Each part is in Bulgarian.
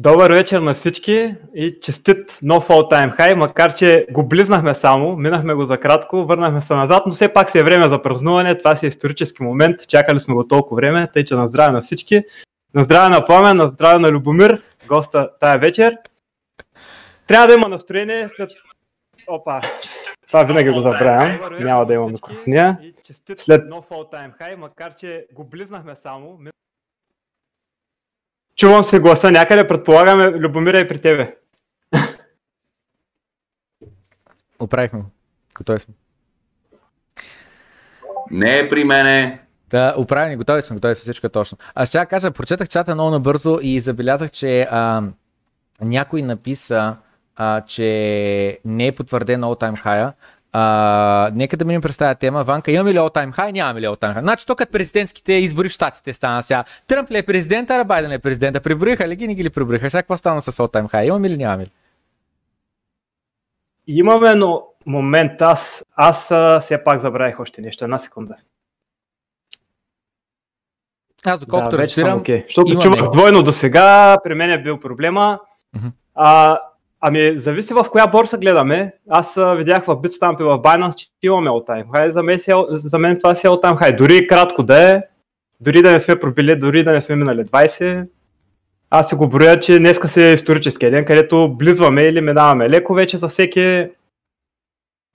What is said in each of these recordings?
Добър вечер на всички и честит нов all time high, макар че го близнахме само, минахме го за кратко, върнахме се назад, но все пак си е време за празнуване, това си е исторически момент, чакали сме го толкова време, тъй че на здраве на всички, на здраве на Пламен, на здраве на Любомир, госта тая вечер. Трябва да има настроение след... Опа, това винаги го забравям, няма да има микрофония. След нов all time high, макар че го близнахме само, Чувам се гласа някъде, предполагаме, Любомира е при тебе. Оправихме го. Готови сме. Не е при мене. Да, оправени, готови сме, готови сме, всичко е точно. Аз ще кажа, прочетах чата много набързо и забелязах, че а, някой написа, а, че не е потвърден all time high а, нека да минем през тази тема. Ванка, имаме ли all-time high? Нямаме ли all-time high? Значи, тук президентските избори в Штатите стана сега. Тръмп ли е президент, а Байден е президента? Приброиха ли ги, не ги ли приброиха? Сега какво стана с all-time high? Имаме ли, нямаме ли? Имаме, но момент, аз, аз все пак забравих още нещо. Една секунда. Аз доколкото да, разбирам, okay. Защото чувах двойно до сега, при мен е бил проблема. Uh-huh. А, Ами, зависи в коя борса гледаме. Аз видях в Bitstamp и в Binance, че имаме all time high. За мен, си, за мен това си е all time high. Дори кратко да е, дори да не сме пробили, дори да не сме минали 20, аз си го броя, че днеска си е исторически ден, където близваме или минаваме леко вече за всеки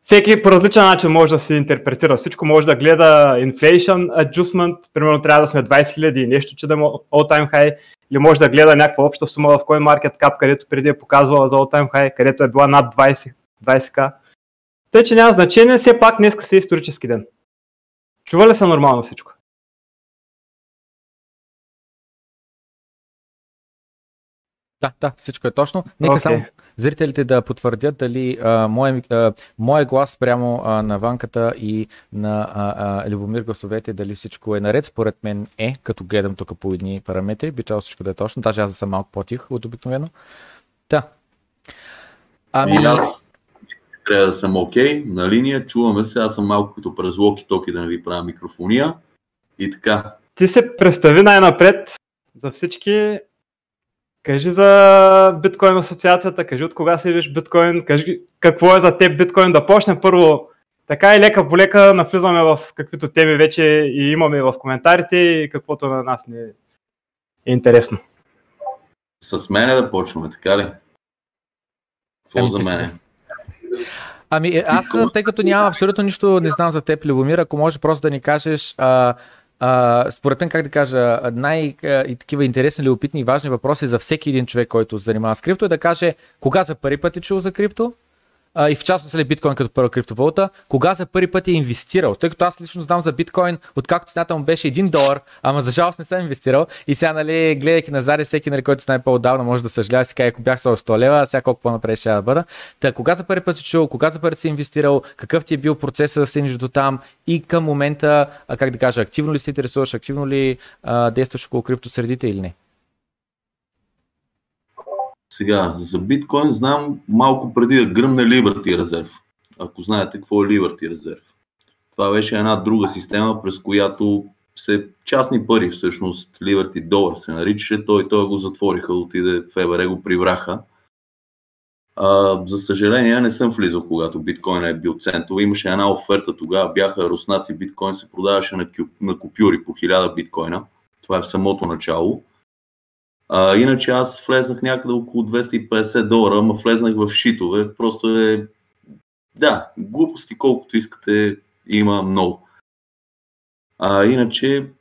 всеки по различен начин може да се интерпретира. Всичко може да гледа inflation adjustment, примерно трябва да сме 20 000 и нещо, че да има all time high, или може да гледа някаква обща сума в CoinMarketCap, където преди е показвала за all time high, където е била над 20, 20к. Тъй, че няма значение, все пак днес си е исторически ден. Чува ли се нормално всичко? Да, да, всичко е точно. Нека okay. само зрителите да потвърдят дали а, моя, а, моя глас прямо а, на ванката и на а, а, Любомир гласовете, дали всичко е наред. Според мен е, като гледам тук по едни параметри, би трябвало всичко да е точно. Даже аз да съм малко по-тих от обикновено. Да. Ами... И аз трябва да съм окей, okay, на линия, чуваме се, аз съм малко като през локи-токи да не ви правя микрофония. И така. Ти се представи най-напред за всички Кажи за биткоин асоциацията, кажи от кога следиш биткоин, кажи какво е за теб биткоин, да почнем първо така и лека по лека навлизаме в каквито теми вече и имаме в коментарите и каквото на нас не е интересно. С мене да почваме, така ли? Какво за мене? Ами аз, тъй като нямам абсолютно нищо, не знам за теб, Любомир, ако може просто да ни кажеш а, а, според мен, как да кажа, най-такива интересни, любопитни и важни въпроси за всеки един човек, който се занимава с крипто е да каже кога за първи път е чул за крипто, а, и в частност ли нали, биткоин като първа криптовалута, кога за първи път е инвестирал. Тъй като аз лично знам за биткоин, откакто цената му беше 1 долар, ама за жалост не съм инвестирал. И сега, нали, гледайки назад, всеки, нали, който знае по-отдавна, може да съжалява си, ако бях 100 лева, а сега колко по-напред ще да бъда. Та, кога за първи път си чул, кога за първи път си инвестирал, какъв ти е бил процесът да стигнеш до там и към момента, как да кажа, активно ли се интересуваш, активно ли а, действаш около крипто средите или не? Сега, за биткоин знам малко преди да гръмне Liberty резерв. Ако знаете какво е Liberty резерв. Това беше една друга система, през която се частни пари всъщност, Liberty долар се наричаше, той, той го затвориха, отиде в ФБР, го прибраха. А, за съжаление, не съм влизал, когато биткоин е бил център. Имаше една оферта тогава, бяха руснаци, биткоин се продаваше на, кю, на купюри по 1000 биткоина. Това е в самото начало. А, иначе аз влезнах някъде около 250 долара, ама влезнах в шитове. Просто е... Да, глупости колкото искате има много. А иначе,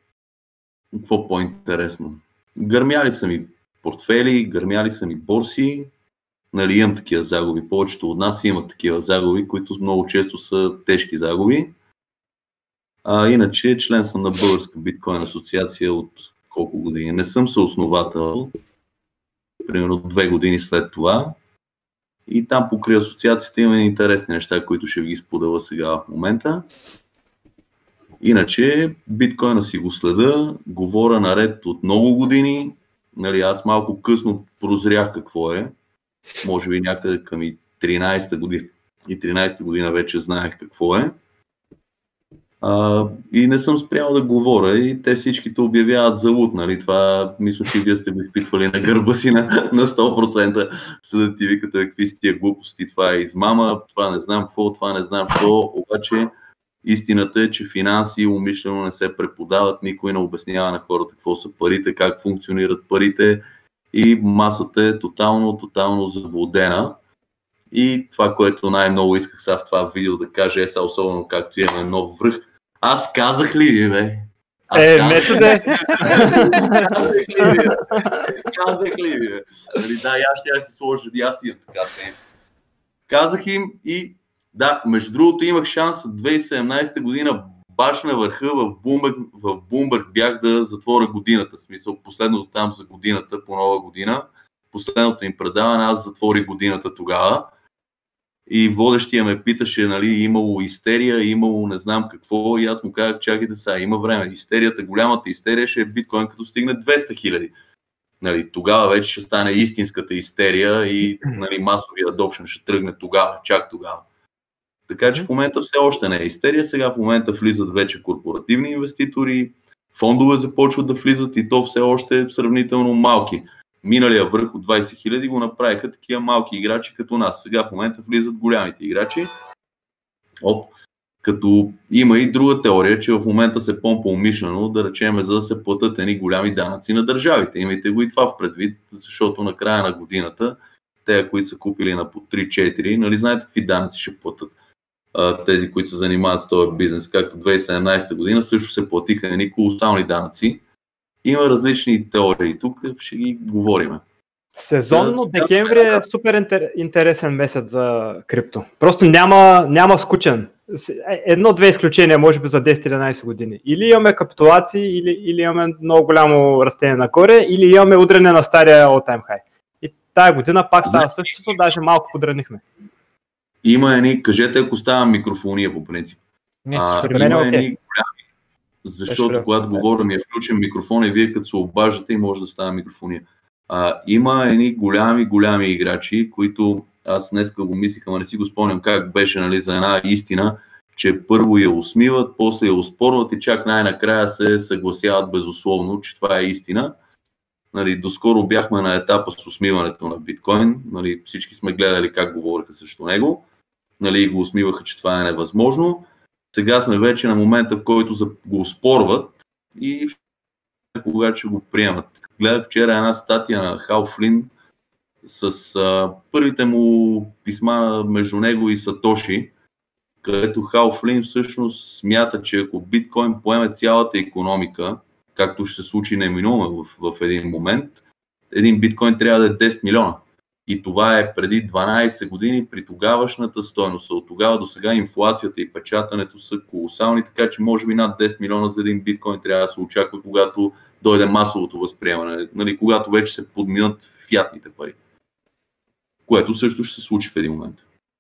какво по-интересно? Гърмяли са ми портфели, гърмяли са ми борси, нали, имам такива загуби. Повечето от нас имат такива загуби, които много често са тежки загуби. А, иначе член съм на Българска биткоин асоциация от колко години. Не съм съосновател, примерно две години след това. И там покрай асоциацията има интересни неща, които ще ви споделя сега в момента. Иначе биткоина си го следа, говоря наред от много години. Нали, аз малко късно прозрях какво е. Може би някъде към и 13-та година. И 13-та година вече знаех какво е. А, и не съм спрял да говоря и те всичките обявяват за лут, нали? Това мисля, че вие сте го изпитвали на гърба си на, на 100%. Съдът ти викате какви сте тия глупости, това е измама, това не знам какво, това не знам какво, обаче истината е, че финанси умишлено не се преподават, никой не обяснява на хората какво са парите, как функционират парите и масата е тотално, тотално заблудена. И това, което най-много исках сега в това видео да кажа, е сега особено както имаме нов връх, аз казах ли ви, бе? Аз е, казах... методе! казах ли ви, бе? Нали, да, аз ще се сложа, и аз имам така Казах им и да, между другото имах шанс 2017 година баш на върха в Бумбърг, в Бумбърг бях да затворя годината. Смисъл, последното там за годината, по нова година. Последното им предаване, аз затворих годината тогава и водещия ме питаше, нали, имало истерия, имало не знам какво и аз му казах, чакайте сега, има време. Истерията, голямата истерия ще е биткоин като стигне 200 хиляди. Нали, тогава вече ще стане истинската истерия и нали, масовия адопшен ще тръгне тогава, чак тогава. Така че в момента все още не е истерия, сега в момента влизат вече корпоративни инвеститори, фондове започват да влизат и то все още е сравнително малки миналия върх от 20 хиляди го направиха такива малки играчи като нас. Сега в момента влизат голямите играчи. Оп, като има и друга теория, че в момента се помпа умишлено, да речем, за да се платят едни голями данъци на държавите. Имайте го и това в предвид, защото на края на годината, те, които са купили на по 3-4, нали знаете какви данъци ще платят тези, които се занимават с този бизнес. Както 2017 година също се платиха едни колосални данъци, има различни теории. Тук ще ги говорим. Сезонно декември е супер интересен месец за крипто. Просто няма, няма скучен. Е, едно-две изключения, може би за 10-11 години. Или имаме капитулации, или, или имаме много голямо растение нагоре, или имаме удрене на стария all time high. И тая година пак става същото, даже малко подранихме. Има едни, кажете ако става микрофония по принцип. Не, а, има е едни голями защото когато говоря ми е включен микрофон и вие като се обаждате и може да става микрофония. А, има едни голями, голями играчи, които аз днес го мислих, ама не си го спомням как беше нали, за една истина, че първо я усмиват, после я успорват и чак най-накрая се съгласяват безусловно, че това е истина. Нали, доскоро бяхме на етапа с усмиването на биткоин. Нали, всички сме гледали как говориха срещу него. Нали, го усмиваха, че това е невъзможно. Сега сме вече на момента, в който го спорват и кога ще го приемат. Гледах вчера една статия на Хал Флин с а, първите му писма между него и Сатоши, където Хал Флин всъщност смята, че ако биткоин поеме цялата економика, както ще се случи неминуемо в, в един момент, един биткоин трябва да е 10 милиона. И това е преди 12 години при тогавашната стойност. От тогава до сега инфлацията и печатането са колосални, така че може би над 10 милиона за един биткоин трябва да се очаква, когато дойде масовото възприемане, нали, когато вече се подминат фиатните пари. Което също ще се случи в един момент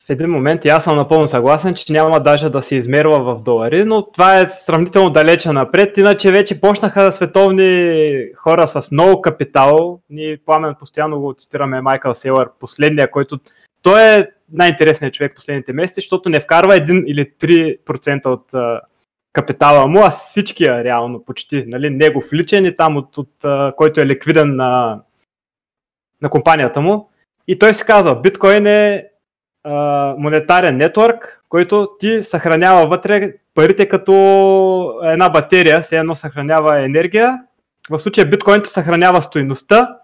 в един момент и аз съм напълно съгласен, че няма даже да се измерва в долари, но това е сравнително далече напред. Иначе вече почнаха световни хора с много капитал. Ние пламен постоянно го цитираме Майкъл Сейлър, последния, който той е най-интересният човек последните месеци, защото не вкарва 1 или 3% от капитала му, а всичкия реално почти. Нали, негов личен и там от, от, от който е ликвиден на, на компанията му. И той си казва, биткоин е монетарен нетворк, който ти съхранява вътре парите като една батерия, се едно съхранява енергия. В случая биткоин съхранява стоиността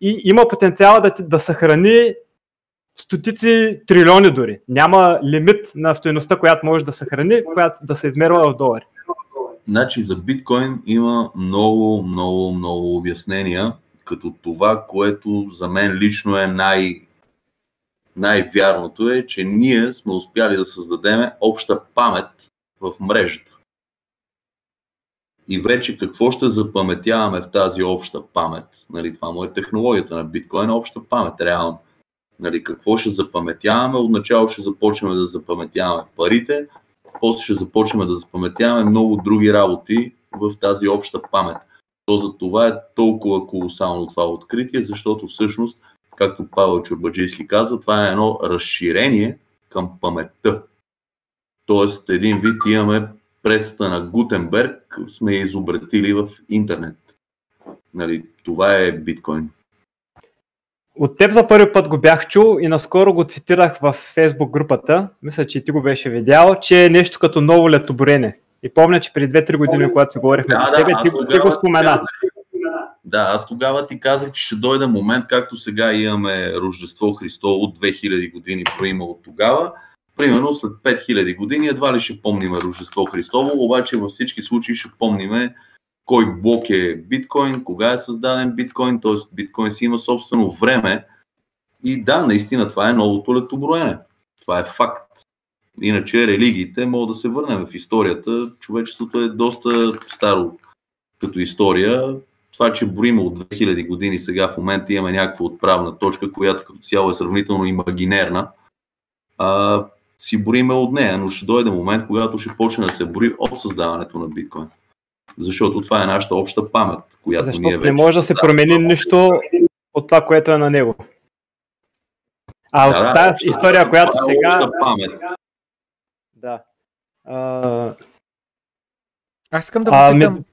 и има потенциал да, ти, да съхрани стотици трилиони дори. Няма лимит на стоеността, която може да съхрани, която да се измерва в долари. Значи за биткоин има много, много, много обяснения, като това, което за мен лично е най- най-вярното е, че ние сме успяли да създадем обща памет в мрежата. И вече какво ще запаметяваме в тази обща памет? Нали, това му е технологията на биткоин, обща памет, реално. Нали, какво ще запаметяваме? Отначало ще започнем да запаметяваме парите, после ще започнем да запаметяваме много други работи в тази обща памет. То за това е толкова колосално това откритие, защото всъщност както Павел Чурбаджийски казва, това е едно разширение към паметта. Тоест, един вид имаме пресата на Гутенберг сме изобретили в интернет. Нали, това е биткоин. От теб за първи път го бях чул и наскоро го цитирах в фейсбук групата, мисля, че и ти го беше видял, че е нещо като ново летоборене. И помня, че преди 2-3 години, когато си говорихме да, с теб, да, ти, ти го спомена. Да, аз тогава ти казах, че ще дойде момент, както сега имаме Рождество Христово от 2000 години проима от тогава. Примерно след 5000 години едва ли ще помним Рождество Христово, обаче във всички случаи ще помниме кой блок е биткоин, кога е създаден биткоин, т.е. биткоин си има собствено време. И да, наистина това е новото летоброене. Това е факт. Иначе религиите могат да се върнем в историята. Човечеството е доста старо като история. Това, че броим от 2000 години сега в момента имаме някаква отправна точка, която като цяло е сравнително имагинерна, а, си броиме от нея, но ще дойде момент, когато ще почне да се брои от създаването на биткоин защото това е нашата обща памет, която защото ние вече... не може да се промени нищо от това, което е на него. А да, от тази обща, история, която е сега... Памет. Да. А... Аз искам да попитам... Ми...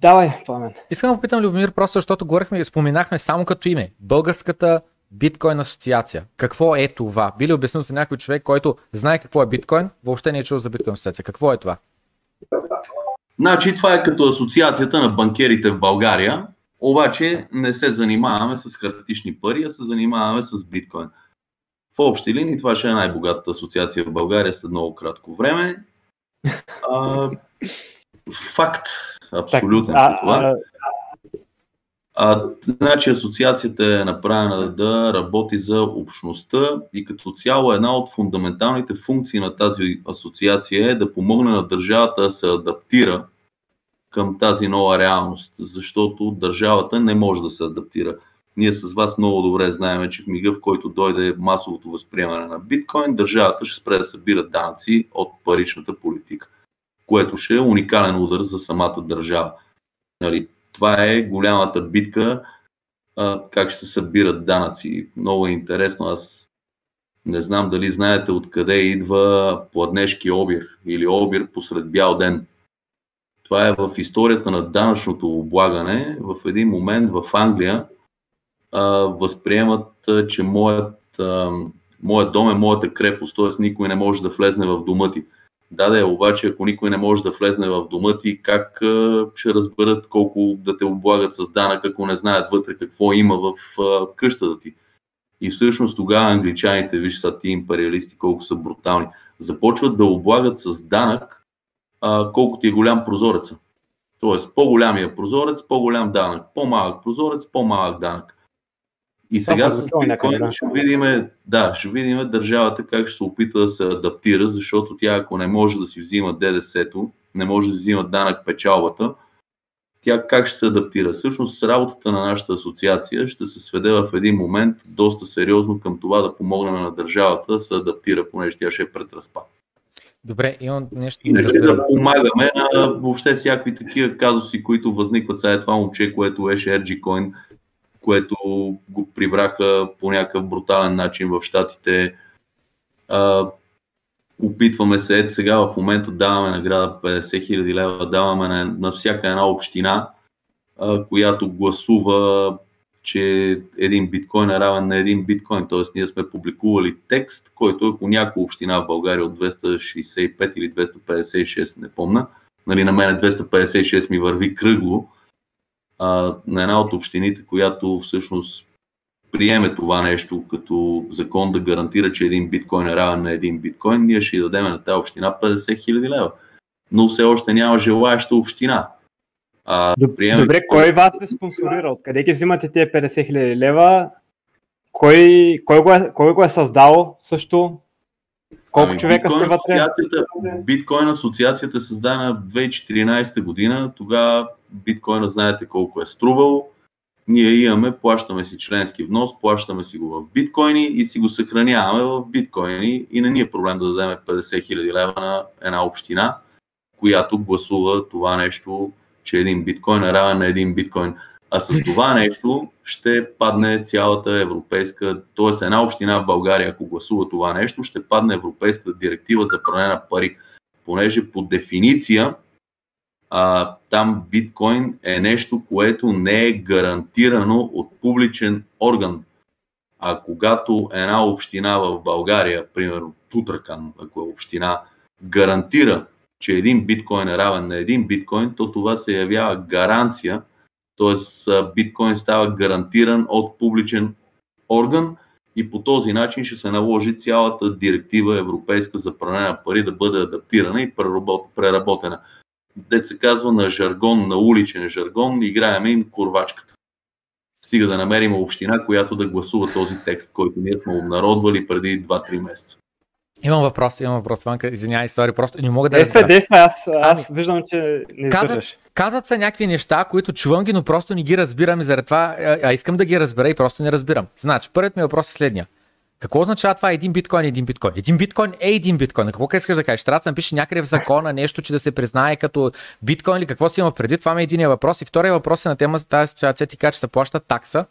Давай, Пламен. Искам да попитам Любомир, просто защото говорихме и споменахме само като име. Българската биткоин асоциация. Какво е това? Би ли обяснил за някой човек, който знае какво е биткоин, въобще не е чул за биткоин асоциация. Какво е това? Значи това е като асоциацията на банкерите в България, обаче не се занимаваме с хартични пари, а се занимаваме с биткоин. В общи линии това ще е най-богатата асоциация в България след много кратко време. А, факт, абсолютно так, това. А, значи асоциацията е направена да работи за общността и като цяло една от фундаменталните функции на тази асоциация е да помогне на държавата да се адаптира към тази нова реалност, защото държавата не може да се адаптира. Ние с вас много добре знаем, че в мига, в който дойде масовото възприемане на биткоин, държавата ще спре да събира данъци от паричната политика, което ще е уникален удар за самата държава. Нали, това е голямата битка, а, как ще се събират данъци. Много е интересно. Аз не знам дали знаете откъде идва пладнешки обир или обир посред бял ден. Това е в историята на данъчното облагане. В един момент в Англия а, възприемат, че моят, а, моят дом е моята крепост, т.е. никой не може да влезне в дома ти. Да, да, обаче ако никой не може да влезне в дома ти, как ще разберат колко да те облагат с данък, ако не знаят вътре какво има в къщата ти. И всъщност тогава англичаните, виж са ти империалисти, колко са брутални, започват да облагат с данък колко ти е голям прозореца. Тоест, по-голямия прозорец, по-голям данък, по-малък прозорец, по-малък данък. И сега с биткоин ще видим, да, ще видим държавата как ще се опита да се адаптира, защото тя ако не може да си взима ДДС-то, не може да си взима данък печалбата, тя как ще се адаптира? Всъщност работата на нашата асоциация ще се сведе в един момент доста сериозно към това да помогнем на държавата да се адаптира, понеже тя ще е пред Добре, имам нещо. Иначе да помагаме на въобще всякакви такива казуси, които възникват. Сега е това момче, което беше RG което го прибраха по някакъв брутален начин в Штатите. Опитваме се, ето сега в момента даваме награда 50 000 лева, даваме на, на всяка една община, а, която гласува че един биткоин е равен на един биткоин. Т.е. ние сме публикували текст, който е по някоя община в България от 265 или 256, не помна. Нали, на мен 256 ми върви кръгло. А, на една от общините, която всъщност приеме това нещо като закон да гарантира, че един биткоин е равен на един биткоин, ние ще дадем на тази община 50 000 лева. Но все още няма желаяща община. А, приемам... Добре, кой вас ви спонсорира? Откъде ги взимате тези 50 хиляди лева? Кой, кой, го е, кой го е създал също? Колко ами, човека сте вътре? Асоциацията, биткоин асоциацията е създадена в 2014 година. Тогава биткоина знаете колко е струвал. Ние имаме, плащаме си членски внос, плащаме си го в биткоини и си го съхраняваме в биткоини и не ни е проблем да дадем 50 000 лева на една община, която гласува това нещо че един биткоин е равен на един биткоин. А с това нещо ще падне цялата европейска, т.е. една община в България, ако гласува това нещо, ще падне европейска директива за пране на пари. понеже по дефиниция а, там биткоин е нещо, което не е гарантирано от публичен орган. А когато една община в България, примерно Тутракан, ако е община, гарантира, че един биткоин е равен на един биткоин, то това се явява гаранция, т.е. биткоин става гарантиран от публичен орган и по този начин ще се наложи цялата директива европейска за пране на пари да бъде адаптирана и преработена. Дет се казва на жаргон, на уличен жаргон, играеме им курвачката. Стига да намерим община, която да гласува този текст, който ние сме обнародвали преди 2-3 месеца. Имам въпрос, имам въпрос, Ванка. Извинявай, сори, просто не мога да действай, разбера. Действай, аз, аз ами, виждам, че не казват, казват се някакви неща, които чувам ги, но просто не ги разбирам и заради това, а, а искам да ги разбера и просто не разбирам. Значи, първият ми въпрос е следния. Какво означава това един биткоин, един биткоин? Един биткоин е един биткоин. Какво искаш да кажеш? Трябва да напише някъде в закона нещо, че да се признае като биткоин или какво си има преди? Това ми е единия въпрос. И втория въпрос е на тема за тази асоциация. Ти кажа, че се плаща такса.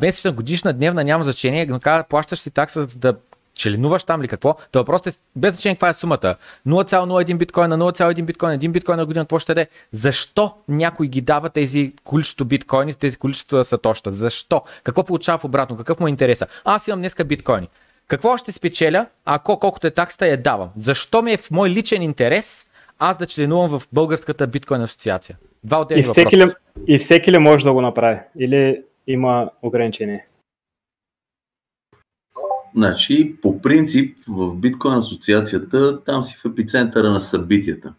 месечна, годишна, дневна, няма значение, но плащаш си такса, за да членуваш там или какво, то въпросът е без значение каква е сумата. 0,01 биткоин на 0,1 биткоин, 1 биткоин на година, какво ще даде? Защо някой ги дава тези количество биткоини, тези количество сатоща? Защо? Какво получава в обратно? Какъв му е интереса? Аз имам днеска биткоини. Какво ще спечеля, ако колкото е таксата я давам? Защо ми е в мой личен интерес аз да членувам в българската биткоин асоциация? Два отделни и всеки въпроса. Ли, и всеки ли може да го направи? Или има ограничение? Значи, по принцип, в биткоин асоциацията, там си в епицентъра на събитията.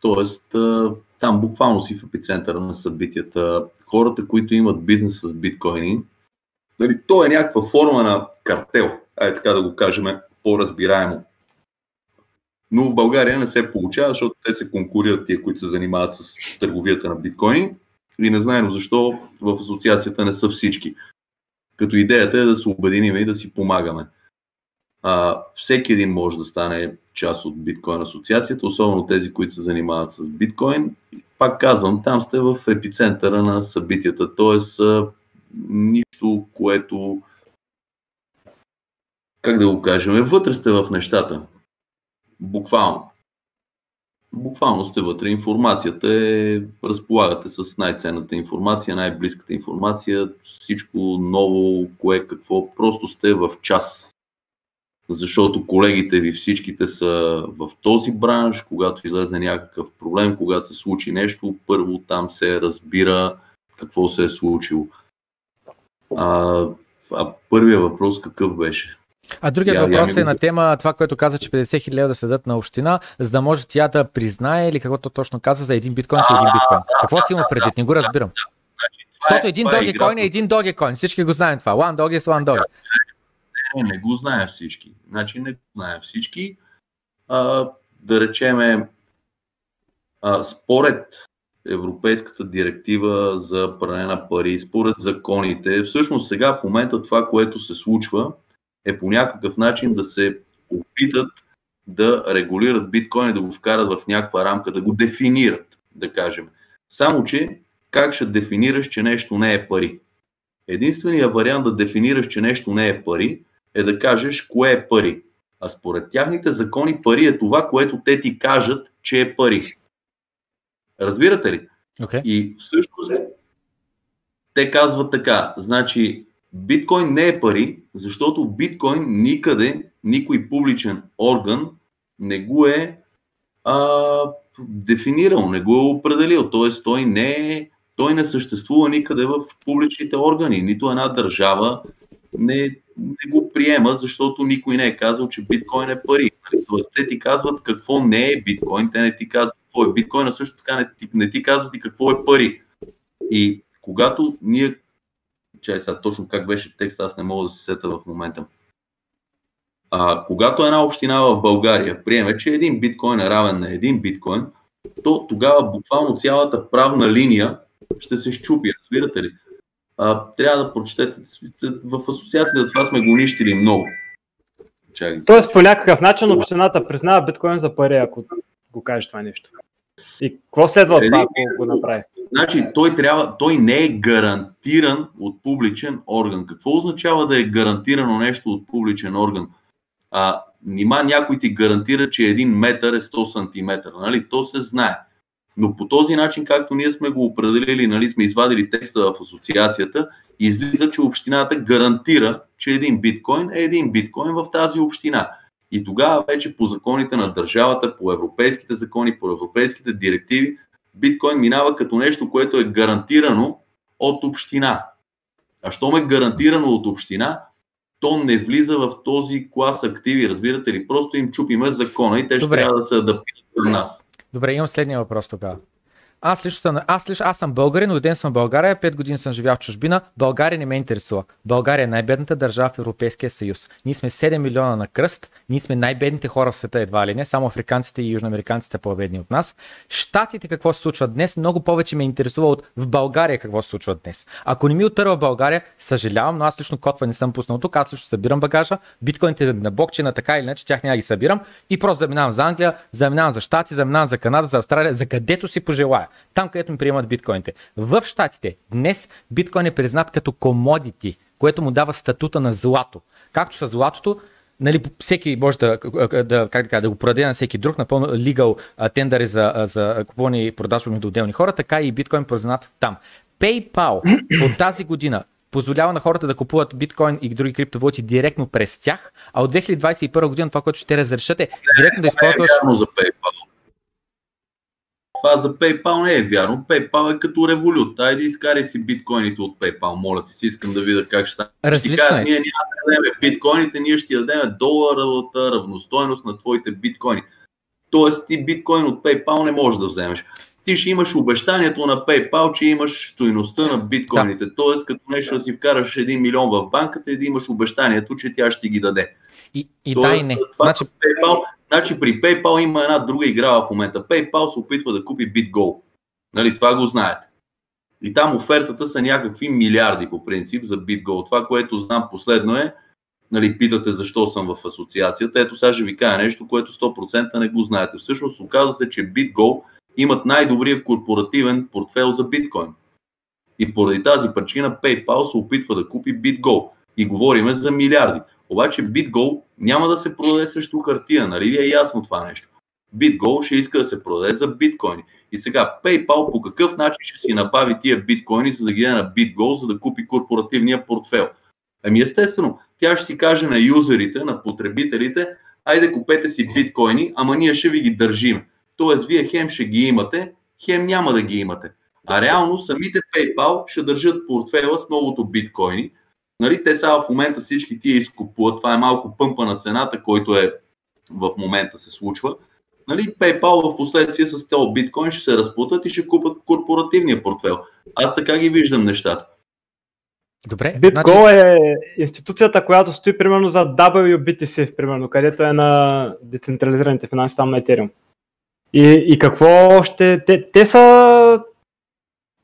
Тоест, там буквално си в епицентъра на събитията. Хората, които имат бизнес с биткоини, нали, то е някаква форма на картел, ай така да го кажем по-разбираемо. Но в България не се получава, защото те се конкурират тия, които се занимават с търговията на биткоини. И не знаем защо в асоциацията не са всички като идеята е да се обединим и да си помагаме. А, всеки един може да стане част от биткоин асоциацията, особено тези, които се занимават с биткоин. Пак казвам, там сте в епицентъра на събитията, т.е. нищо, което, как да го кажем, вътре сте в нещата. Буквално буквално сте вътре. Информацията е, разполагате с най-ценната информация, най-близката информация, всичко ново, кое какво, просто сте в час. Защото колегите ви всичките са в този бранш, когато излезе някакъв проблем, когато се случи нещо, първо там се разбира какво се е случило. А, а първият въпрос какъв беше? А другият я, въпрос я е на тема това, което каза, че 50 хиляди да седат на община, за да може тя да признае или каквото точно каза за един биткоин, че е един биткоин. Какво си има предвид? Не го разбирам. Защото един Dogecoin е един Dogecoin. Всички го знаем това. One dog is one dog. Не, не го знаем всички. Значи не го знаем всички. А, да речеме, а, според Европейската директива за пране на пари, според законите, всъщност сега в момента това, което се случва, е по някакъв начин да се опитат да регулират биткоин и да го вкарат в някаква рамка, да го дефинират, да кажем. Само, че как ще дефинираш, че нещо не е пари? Единственият вариант да дефинираш, че нещо не е пари, е да кажеш кое е пари. А според тяхните закони пари е това, което те ти кажат, че е пари. Разбирате ли? Okay. И всъщност те казват така, значи Биткоин не е пари, защото биткоин никъде, никой публичен орган не го е а, дефинирал, не го е определил. Т.е. той не, е, той не съществува никъде в публичните органи. Нито една държава не, не го приема, защото никой не е казал, че биткоин е пари. Тоест, те ти казват какво не е биткоин, те не ти казват какво е биткоин, а също така не не ти казват и какво е пари. И когато ние Чай сега точно как беше текст, аз не мога да се сета в момента. А, когато една община в България приеме, че един биткоин е равен на един биткоин, то тогава буквално цялата правна линия ще се щупи, разбирате ли? А, трябва да прочетете, в асоциацията това сме го нищили много. Чакай. Тоест по някакъв начин общината признава биткоин за пари, ако го кажеш това нещо. И какво следва това, ако го направи? Значи той, трябва, той не е гарантиран от публичен орган. Какво означава да е гарантирано нещо от публичен орган? А, нима някой ти гарантира, че един метър е 100 см. Нали? То се знае. Но по този начин, както ние сме го определили, нали, сме извадили текста в асоциацията, излиза, че общината гарантира, че един биткоин е един биткоин в тази община. И тогава вече по законите на държавата, по европейските закони, по европейските директиви, биткоин минава като нещо, което е гарантирано от община. А що ме гарантирано от община, то не влиза в този клас активи, разбирате ли? Просто им чупиме закона и те ще трябва да се адаптират към нас. Добре, имам следния въпрос тогава. Аз лично съм, аз, лично, аз съм българин, роден съм в България, 5 години съм живял в чужбина. България не ме интересува. България е най-бедната държава в Европейския съюз. Ние сме 7 милиона на кръст, ние сме най-бедните хора в света едва ли не, само африканците и южноамериканците са по-бедни от нас. Штатите какво се случва днес, много повече ме интересува от в България какво се случва днес. Ако не ми отърва България, съжалявам, но аз лично котва не съм пуснал тук, аз лично събирам багажа, биткоините на блокчейна така или иначе, тях няма ги събирам и просто заминавам за Англия, заминавам за Штати, заминавам за Канада, за Австралия, за където си пожелая там където ми приемат биткоините. В Штатите днес биткоин е признат като комодити, което му дава статута на злато. Както с златото, нали, всеки може да, да, как да, да го продаде на всеки друг, напълно legal тендър за, за купуване и продажба между отделни хора, така и биткоин признат там. PayPal от тази година позволява на хората да купуват биткоин и други криптовалути директно през тях, а от 2021 година това, което ще разрешат е директно да използваш... Не е за PayPal. Това за PayPal не е вярно. PayPal е като револют. Айде изкарай си биткоините от PayPal. Моля ти си, искам да видя как ще стане. Различно е. Ние няма да дадем биткоините, ние ще ти дадем доларовата равностойност на твоите биткоини. Тоест ти биткоин от PayPal не можеш да вземеш. Ти ще имаш обещанието на PayPal, че имаш стоиността на биткоините. Да. Тоест като нещо да си вкараш 1 милион в банката и да имаш обещанието, че тя ще ти ги даде. И, и Тоест, да и не. значи... PayPal, значи при PayPal има една друга игра в момента. PayPal се опитва да купи BitGo. Нали, това го знаете. И там офертата са някакви милиарди по принцип за BitGo. Това, което знам последно е, нали, питате защо съм в асоциацията, ето сега ще ви кажа нещо, което 100% не го знаете. Всъщност оказва се, че BitGo имат най-добрия корпоративен портфел за биткоин. И поради тази причина PayPal се опитва да купи BitGo. И говориме за милиарди. Обаче BitGo няма да се продаде срещу хартия, нали ви е ясно това нещо? BitGo ще иска да се продаде за биткоини. И сега PayPal по какъв начин ще си набави тия биткоини, за да ги на BitGo, за да купи корпоративния портфел? Ами естествено, тя ще си каже на юзерите, на потребителите, айде купете си биткоини, ама ние ще ви ги държим. Тоест, вие хем ще ги имате, хем няма да ги имате. А реално самите PayPal ще държат портфела с многото биткоини, Нали, те сега в момента всички тия изкупуват, това е малко пъмпа на цената, който е в момента се случва. Нали, PayPal в последствие с тези биткоин ще се разплутат и ще купат корпоративния портфел. Аз така ги виждам нещата. Добре. BitGo значи... е институцията, която стои примерно за WBTC, примерно, където е на децентрализираните финанси там на Ethereum. И, и какво ще... Те, те са...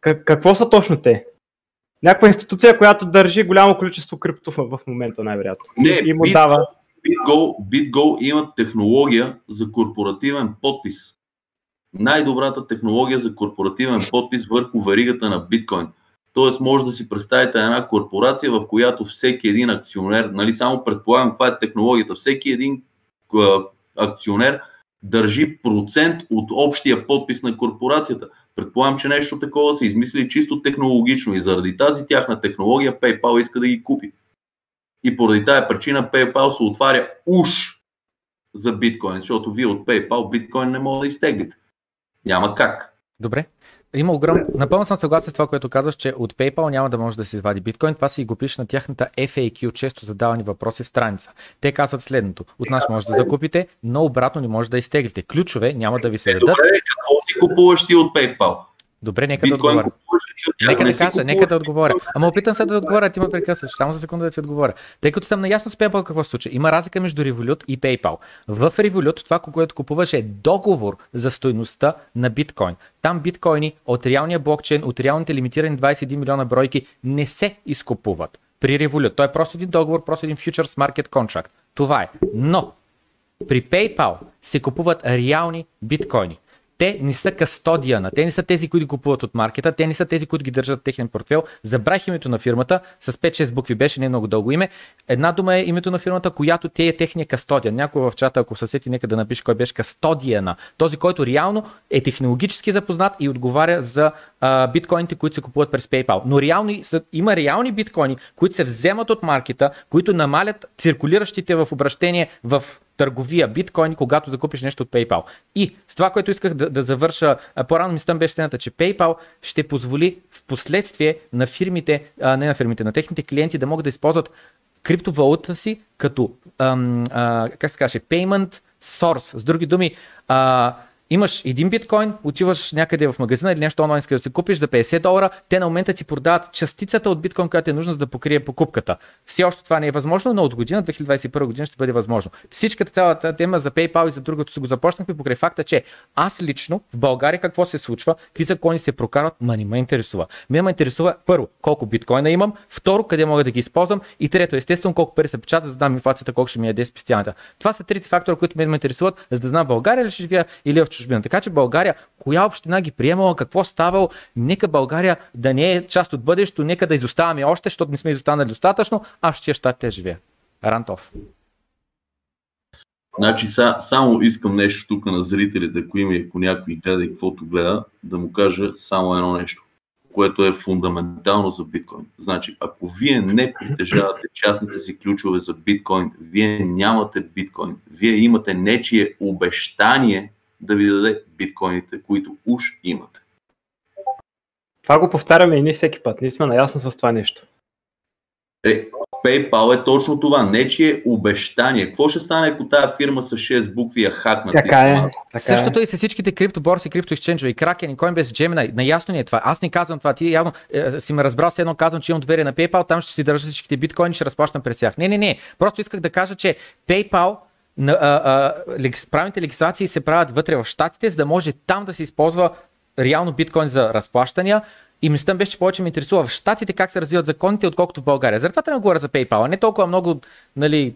Какво са точно те? Някаква институция, която държи голямо количество крипто в, момента, най-вероятно. Не, и му Bit, дава... BitGo, BitGo имат технология за корпоративен подпис. Най-добрата технология за корпоративен подпис върху веригата на биткоин. Тоест може да си представите една корпорация, в която всеки един акционер, нали само предполагам каква е технологията, всеки един акционер държи процент от общия подпис на корпорацията. Предполагам, че нещо такова са измислили чисто технологично и заради тази тяхна технология PayPal иска да ги купи. И поради тази причина PayPal се отваря уж за биткоин, защото вие от PayPal биткоин не може да изтеглите. Няма как. Добре. Има огром... Напълно съм съгласен с това, което казваш, че от PayPal няма да може да се извади биткоин. Това си го пише на тяхната FAQ, често задавани въпроси страница. Те казват следното. От нас може да закупите, но обратно не може да изтеглите. Ключове няма да ви се дадат. Добре, какво си купуваш ти от PayPal? Добре, нека да отговоря. Нека да кажа, нека да отговоря. Ама опитам се да отговоря, ти ме прекъсваш. Само за секунда да ти отговоря. Тъй като съм наясно с PayPal какво се случва. Има разлика между Revolut и PayPal. В Revolut това, което купуваш е договор за стойността на биткоин. Там биткоини от реалния блокчейн, от реалните лимитирани 21 милиона бройки не се изкупуват. При Revolut. Той е просто един договор, просто един Futures Market Contract. Това е. Но при PayPal се купуват реални биткоини. Те не са кастодиана, те не са тези, които купуват от маркета, те не са тези, които ги държат техен портфел. Забрах името на фирмата, с 5-6 букви беше не много дълго име. Една дума е името на фирмата, която те е техния кастодиан. Някой в чата, ако се сети, нека да напише кой беше кастодиана. Този, който реално е технологически запознат и отговаря за а, биткоините, които се купуват през PayPal. Но реално, има реални биткоини, които се вземат от маркета, които намалят циркулиращите в обращение в търговия биткоини, когато закупиш нещо от PayPal. И с това, което исках да, да завърша, по-рано мислям беше стената, че PayPal ще позволи в последствие на фирмите, а, не на фирмите, на техните клиенти да могат да използват криптовалута си като, ам, а, как се каже, payment source. С други думи, а, имаш един биткоин, отиваш някъде в магазина или нещо онлайн, да се купиш за 50 долара, те на момента ти продават частицата от биткоин, която е нужна за да покрие покупката. Все още това не е възможно, но от година 2021 година ще бъде възможно. Всичката цялата тема за PayPal и за другото си го започнахме покрай факта, че аз лично в България какво се случва, какви закони се прокарват, ма не ме интересува. Ме ме интересува първо колко биткоина имам, второ къде мога да ги използвам и трето естествено колко пари се печатат, за да дам инфлацията, колко ще ми яде спестяването. Това са трите фактора, които ме интересуват, за да знам България ли ще живея или в чужбина. Така че България, коя община ги приемала, какво ставало, нека България да не е част от бъдещето, нека да изоставаме още, защото не сме изостанали достатъчно, а в тия щатите живея. Рантов. Значи са, само искам нещо тук на зрителите, ако има ако някой гледа и каквото гледа, да му кажа само едно нещо, което е фундаментално за биткоин. Значи, ако вие не притежавате частните си ключове за биткоин, вие нямате биткоин, вие имате нечие обещание да ви даде биткоините, които уж имате. Това го повтаряме и ние всеки път. Ние сме наясно с това нещо. Е, PayPal е точно това. Нечие обещание. Какво ще стане, ако тази фирма с 6 букви я хакна? Така е. Така е. Същото и с всичките криптоборси, крипто и Kraken, и Coinbase, Gemini. Наясно ни е това. Аз не казвам това. Ти явно е, си ме разбрал, се едно казвам, че имам доверие на PayPal, там ще си държа всичките биткоини, ще разплащам през тях. Не, не, не. Просто исках да кажа, че PayPal на, а, а, правилните легислации се правят вътре в щатите, за да може там да се използва реално биткоин за разплащания. И мислята беше, че повече ме интересува в щатите как се развиват законите, отколкото в България. Заради това не говоря за PayPal. Не толкова много, нали,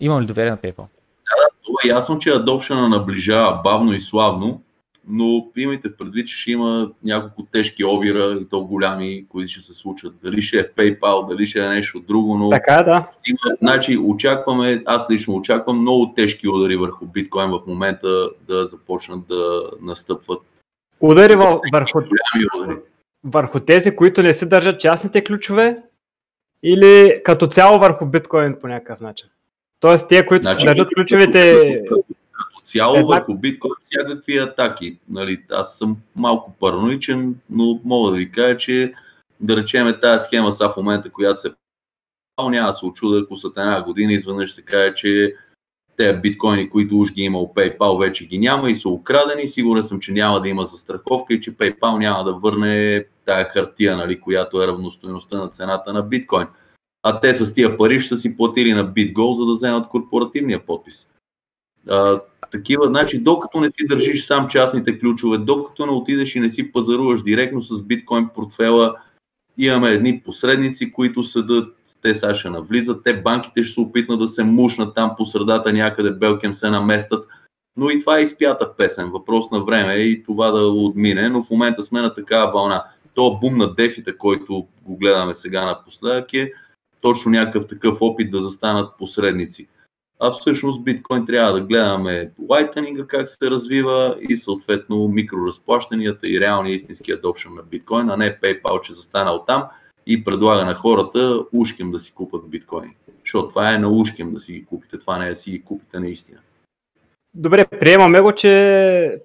имам ли доверие на PayPal? Да, това е ясно, че адопшена наближава бавно и славно, но имайте предвид, че ще има няколко тежки овира и то голями, които ще се случат. Дали ще е PayPal, дали ще е нещо друго, но... Така е, да. Има, значи, очакваме, аз лично очаквам много тежки удари върху биткоин в момента да започнат да настъпват. Удари върху, удари. върху тези, които не си държат частните ключове или като цяло върху биткоин по някакъв начин? Тоест, те, които значи, си държат ключовите цяло е, върху биткоин всякакви атаки. Нали, аз съм малко параноичен, но мога да ви кажа, че да речем тази схема са в момента, която се няма да се очуда, ако след една година изведнъж се каже, че те биткоини, които уж ги имал PayPal, вече ги няма и са украдени. Сигурен съм, че няма да има застраховка и че PayPal няма да върне тая хартия, нали, която е равностоеността на цената на биткоин. А те с тия пари ще са си платили на BitGo, за да вземат корпоративния подпис. А, такива, значи, докато не си държиш сам частните ключове, докато не отидеш и не си пазаруваш директно с биткоин портфела, имаме едни посредници, които съдат, те сега ще навлизат, те банките ще се опитнат да се мушнат там по средата някъде, белкем се наместят, но и това е изпята песен, въпрос на време е и това да отмине, но в момента сме на такава вълна. То бум на дефите, който го гледаме сега напоследък е точно някакъв такъв опит да застанат посредници а всъщност биткоин трябва да гледаме лайтнинга как се развива и съответно микроразплащанията и реалния истински адопшен на биткоин, а не PayPal, че застанал там и предлага на хората ушким да си купат биткоини. Защото това е на ушким да си ги купите, това не е да си ги купите наистина. Добре, приемаме го, че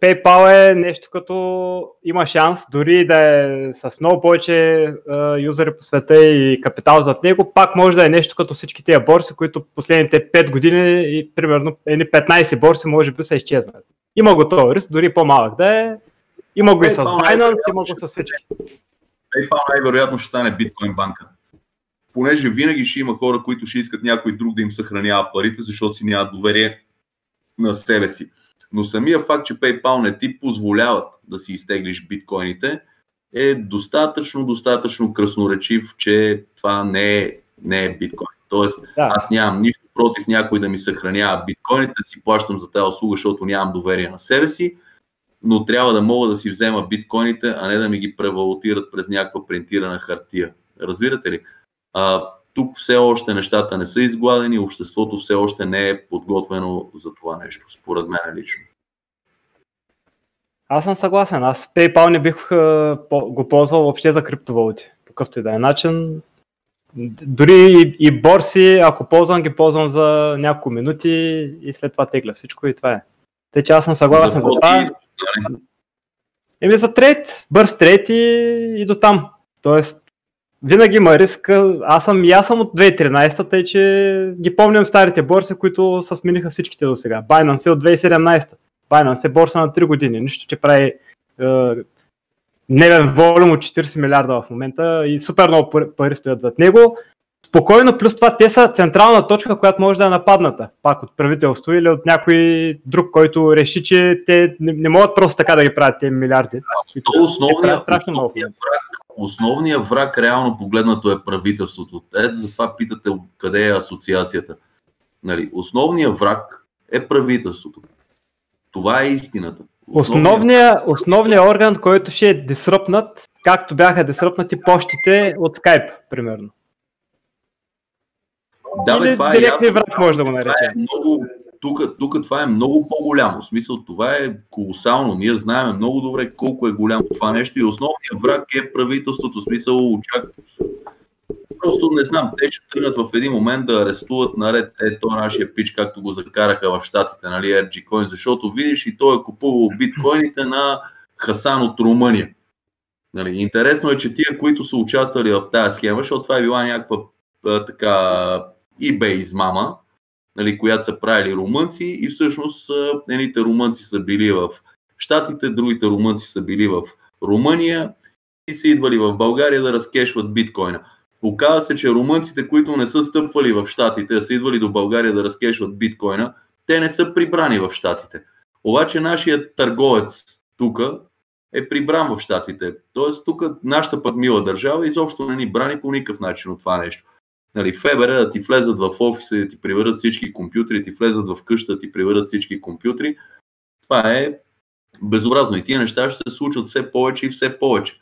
PayPal е нещо като има шанс, дори да е с много повече а, юзери по света и капитал зад него, пак може да е нещо като всички тези борси, които последните 5 години и примерно едни 15 борси може би са изчезнали. Има го този риск, дори по-малък да е. Има го и с Binance, има го с всички. PayPal най-вероятно ще стане биткоин банка. Понеже винаги ще има хора, които ще искат някой друг да им съхранява парите, защото си нямат доверие на себе си. Но самия факт, че PayPal не ти позволяват да си изтеглиш биткоините, е достатъчно, достатъчно красноречив, че това не е, не е биткоин. Тоест, да. аз нямам нищо против някой да ми съхранява биткоините, да си плащам за тази услуга, защото нямам доверие на себе си, но трябва да мога да си взема биткоините, а не да ми ги превалутират през някаква принтирана хартия. Разбирате ли? А, тук все още нещата не са изгладени, обществото все още не е подготвено за това нещо, според мен лично. Аз съм съгласен. Аз PayPal не бих го ползвал въобще за криптовалути. По какъвто и да е начин. Дори и, борси, ако ползвам, ги ползвам за няколко минути и след това тегля всичко и това е. Те, че аз съм съгласен за, за това. Еми за трейд, бърз трейд и, и до там. Тоест, винаги има риск. Аз съм, и аз съм от 2013, тъй че ги помням старите борси, които са смениха всичките до сега. Binance е от 2017. Binance е борса на 3 години. Нищо, че прави е, дневен волюм от 40 милиарда в момента и супер много пари стоят зад него. Спокойно, плюс това те са централна точка, която може да е нападната, пак от правителство или от някой друг, който реши, че те не, не могат просто така да ги правят тези милиарди. То основният, основния враг, основният враг реално погледнато е правителството. Ето затова питате къде е асоциацията. Нали, основният враг е правителството. Това е истината. Основният, основният орган, който ще е дисръпнат, както бяха дисръпнати почтите от Skype, примерно. Да, бе, това е враг може да го наречем. Е много, тук, тук това е много по-голямо. В смисъл, това е колосално. Ние знаем много добре колко е голямо това нещо и основният враг е правителството. В смисъл, очак... Просто не знам, те ще тръгнат в един момент да арестуват наред ето нашия пич, както го закараха в Штатите, нали, RG Coin, защото видиш и той е купувал биткоините на Хасан от Румъния. Нали, интересно е, че тия, които са участвали в тази схема, защото това е била някаква така eBay измама, нали, която са правили румънци и всъщност едните румънци са били в Штатите, другите румънци са били в Румъния и са идвали в България да разкешват биткоина. Оказва се, че румънците, които не са стъпвали в Штатите, а са идвали до България да разкешват биткоина, те не са прибрани в Штатите. Обаче нашият търговец тук е прибран в Штатите. Тоест тук нашата пък мила държава изобщо не ни брани по никакъв начин от това нещо нали, ФБР да ти влезат в офиса и да ти превърнат всички компютри, ти влезат в къща да ти превърнат всички компютри, това е безобразно. И тия неща ще се случват все повече и все повече.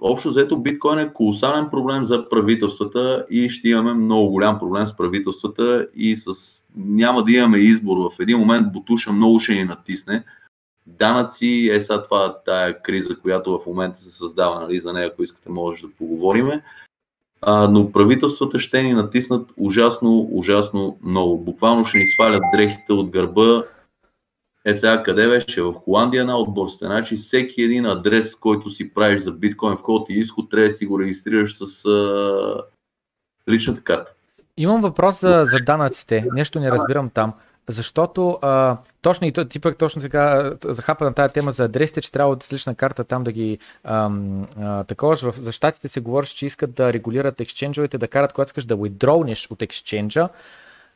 Общо взето биткоин е колосален проблем за правителствата и ще имаме много голям проблем с правителствата и с... няма да имаме избор. В един момент Бутуша много ще ни натисне. Данъци е сега това тая криза, която в момента се създава, нали, за нея, ако искате, може да поговориме а, но правителствата ще ни натиснат ужасно, ужасно много. Буквално ще ни свалят дрехите от гърба. Е сега къде беше? В Холандия на отборстве. Значи всеки един адрес, който си правиш за биткоин вход и изход, трябва да си го регистрираш с а, личната карта. Имам въпрос за, за данъците. Нещо не разбирам там. Защото а, точно и ти пък точно сега захапа на тази тема за адресите, че трябва с лична карта там да ги ам, а, такова. В, за щатите се говори, че искат да регулират ексченджовете, да карат, когато искаш да withdrawнеш от ексченджа,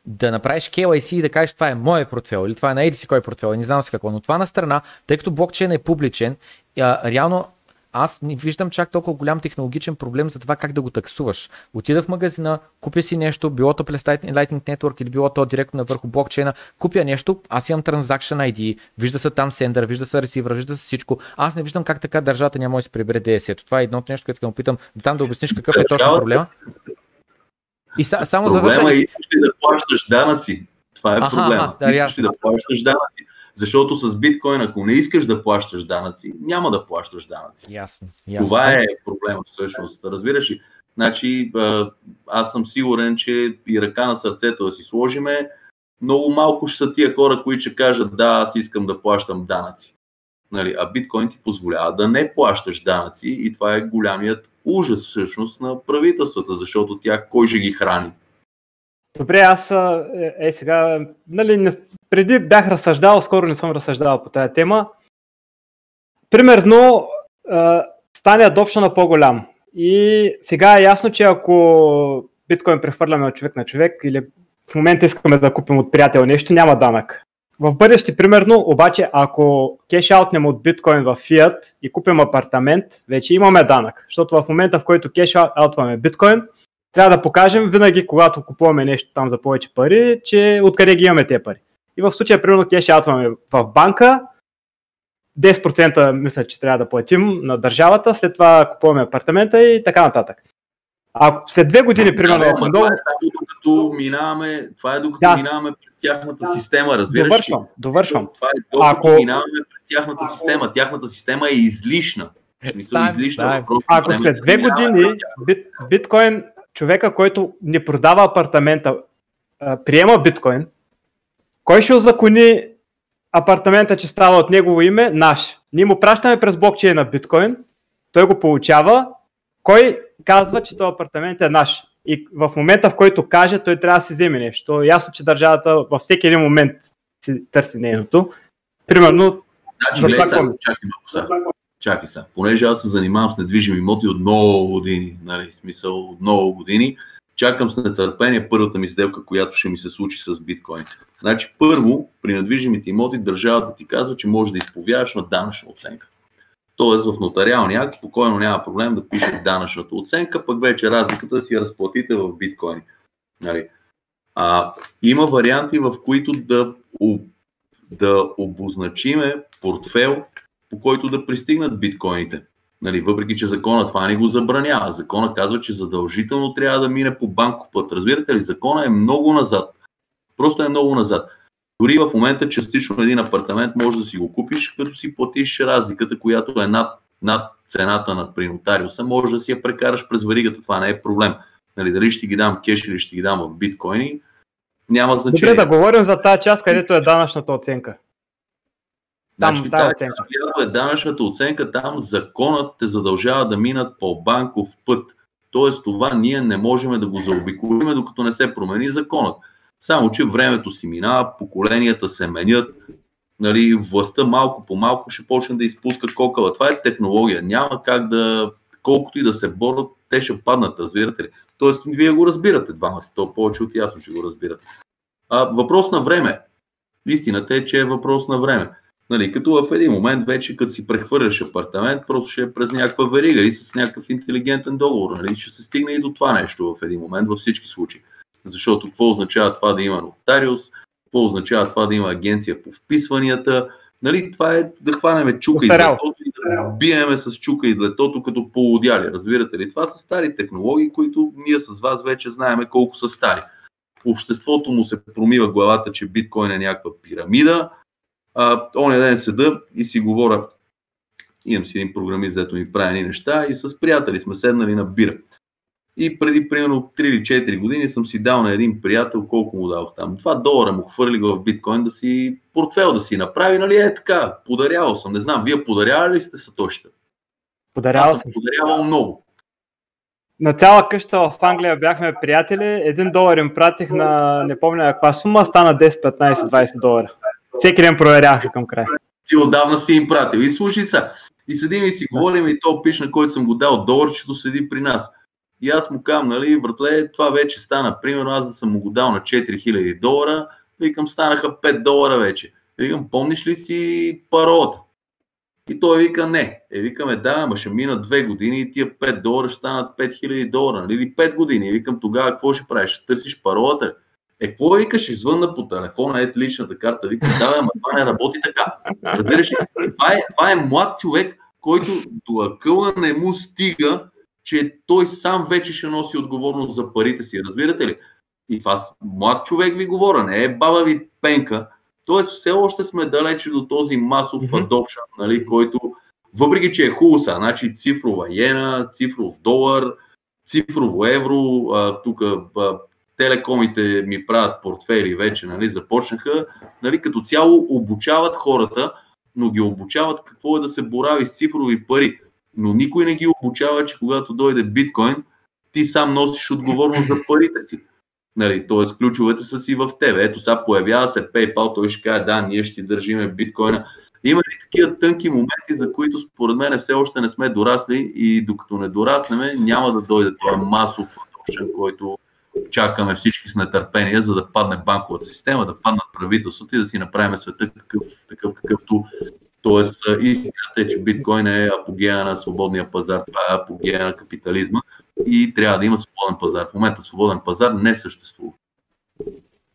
да направиш KYC и да кажеш това е мое портфел или това е на еди си кой портфел, не знам си какво. Но това на страна, тъй като блокчейн е публичен, а, реално аз не виждам чак толкова голям технологичен проблем за това как да го таксуваш. Отида в магазина, купя си нещо, било то през Lightning Network или било то директно на върху блокчейна, купя нещо, аз имам Transaction ID, вижда се там сендър, вижда се ресивър, вижда се всичко. Аз не виждам как така държавата няма да се прибере DSE. Това е едното нещо, което искам да питам, да там да обясниш какъв е точно проблема. И са, само Проблема завършвам... е, искаш да плащаш данъци. Това е проблема. Да, искаш да плащаш данъци. Защото с биткоин, ако не искаш да плащаш данъци, няма да плащаш данъци. Ясно. ясно. Това е проблема всъщност. Разбираш ли? Значи, аз съм сигурен, че и ръка на сърцето да си сложиме, много малко ще са тия хора, които ще кажат да, аз искам да плащам данъци. Нали, а биткоин ти позволява да не плащаш данъци и това е голямият ужас всъщност на правителствата, защото тя кой ще ги храни? Добре, аз е, е сега, нали, не, преди бях разсъждавал, скоро не съм разсъждавал по тази тема. Примерно, е, стане адопшена по-голям. И сега е ясно, че ако биткоин прехвърляме от човек на човек или в момента искаме да купим от приятел нещо, няма данък. В бъдеще, примерно, обаче, ако кеш аутнем от биткоин в фиат и купим апартамент, вече имаме данък. Защото в момента, в който кеш аутваме биткоин, трябва да покажем винаги, когато купуваме нещо там за повече пари, че откъде ги имаме тези пари. И в случая, примерно, кеш аутваме в банка 10% мисля, че трябва да платим на държавата, след това купуваме апартамента и така нататък. А след две години, примерно, да, много... това е само докато минаваме, това е докато да. минаваме през тяхната система, разбираш Довършвам, довършвам. Това е докато Ако... минаваме през тяхната система. Тяхната система е излишна. Ставим, излишна Ако след две години бит, биткоин, човека, който не продава апартамента, приема биткоин, кой ще озакони апартамента, че става от негово име? Наш. Ние му пращаме през блокчейн на биткоин, той го получава, кой казва, че този апартамент е наш? И в момента, в който каже, той трябва да си вземе нещо. Ясно, че държавата във всеки един момент си търси нейното. Примерно, значи, гледай, сега, чакай малко сега. Чакай сега. Понеже аз се занимавам с недвижими имоти от много години, нали, смисъл от много години, чакам с нетърпение първата ми сделка, която ще ми се случи с биткоин. Значи първо, при недвижимите имоти държавата ти казва, че може да изповядаш на данъчна оценка. Тоест в нотариалния акт спокойно няма проблем да пише данъчната оценка, пък вече разликата да си разплатите в биткоини. Нали? А, има варианти, в които да, да обозначиме портфел, по който да пристигнат биткоините. Нали, въпреки, че закона това не го забранява. Закона казва, че задължително трябва да мине по банков път. Разбирате ли, закона е много назад. Просто е много назад. Дори в момента частично един апартамент може да си го купиш, като си платиш разликата, която е над, над цената на принотариуса, може да си я прекараш през варигата, това не е проблем. Нали, дали ще ги дам кеш или ще ги дам в биткоини, няма значение. Добре, да говорим за тази част, където е данъчната оценка. Там, значи, тази оценка. е данъчната оценка, там законът те задължава да минат по банков път. Тоест това ние не можем да го заобиколиме, докато не се промени законът. Само, че времето си минава, поколенията се менят, нали, властта малко по малко ще почне да изпуска кокала. Това е технология. Няма как да, колкото и да се борят, те ще паднат, разбирате ли? Тоест, вие го разбирате двамата, то повече от ясно ще го разбирате. А, въпрос на време. Истината е, че е въпрос на време. Нали, като в един момент вече, като си прехвърляш апартамент, просто ще е през някаква верига и с някакъв интелигентен договор. Нали, ще се стигне и до това нещо в един момент, във всички случаи. Защото какво означава това да има нотариус, какво означава това да има агенция по вписванията. Нали, това е да хванеме чука Остарял. и длетото и да биеме с чука и длетото като полудяли. Разбирате ли? Това са стари технологии, които ние с вас вече знаеме колко са стари. Обществото му се промива главата, че биткоин е някаква пирамида. А, оня ден седа и си говоря, имам си един програмист, дето ми прави неща и с приятели сме седнали на бира. И преди примерно 3 или 4 години съм си дал на един приятел, колко му дадох там. 2 долара му хвърли в биткоин да си портфел да си направи, нали е така. Подарявал съм. Не знам, вие подарявали ли сте сатоща? Подарявал съм. Подарявал много. На цяла къща в Англия бяхме приятели. Един долар им пратих на не помня каква сума, стана 10, 15, 20 долара. Всеки ден проверяха към края. Ти отдавна си им пратил. И слушай са. И седим и си говорим и то пиш, на който съм го дал доларчето, седи при нас. И аз му казвам, нали, братле, това вече стана. Примерно аз да съм му го дал на 4000 долара, викам, станаха 5 долара вече. Викам, помниш ли си паролата? И той вика, не. Е, викаме, да, ама ще мина 2 години и тия 5 долара ще станат 5000 долара, нали? или 5 години. И викам, тогава какво ще правиш? Ще търсиш паролата? Е, какво викаш? Извънна по телефона, ето личната карта. Викам, да, ама това не работи така. Разбираш ли? Това е, това е млад човек, който до акъла не му стига че той сам вече ще носи отговорност за парите си. Разбирате ли? И това млад човек ви говоря, не е баба ви пенка. Тоест все още сме далече до този масов mm-hmm. adoption, нали, който въпреки, че е хубаво са, значи цифрова иена, цифров долар, цифрово евро, тук телекомите ми правят портфели вече, нали, започнаха, нали, като цяло обучават хората, но ги обучават какво е да се борави с цифрови пари но никой не ги обучава, че когато дойде биткоин, ти сам носиш отговорност за парите си. Нали, Тоест, ключовете са си в тебе. Ето сега появява се PayPal, той ще каже, да, ние ще държиме биткоина. Има ли такива тънки моменти, за които според мен все още не сме дорасли и докато не дораснеме, няма да дойде този масов adoption, който чакаме всички с нетърпение, за да падне банковата система, да паднат правителството и да си направим света такъв, такъв какъвто Тоест, истината е, че биткоин е апогея на свободния пазар, това е апогея на капитализма и трябва да има свободен пазар. В момента свободен пазар не съществува.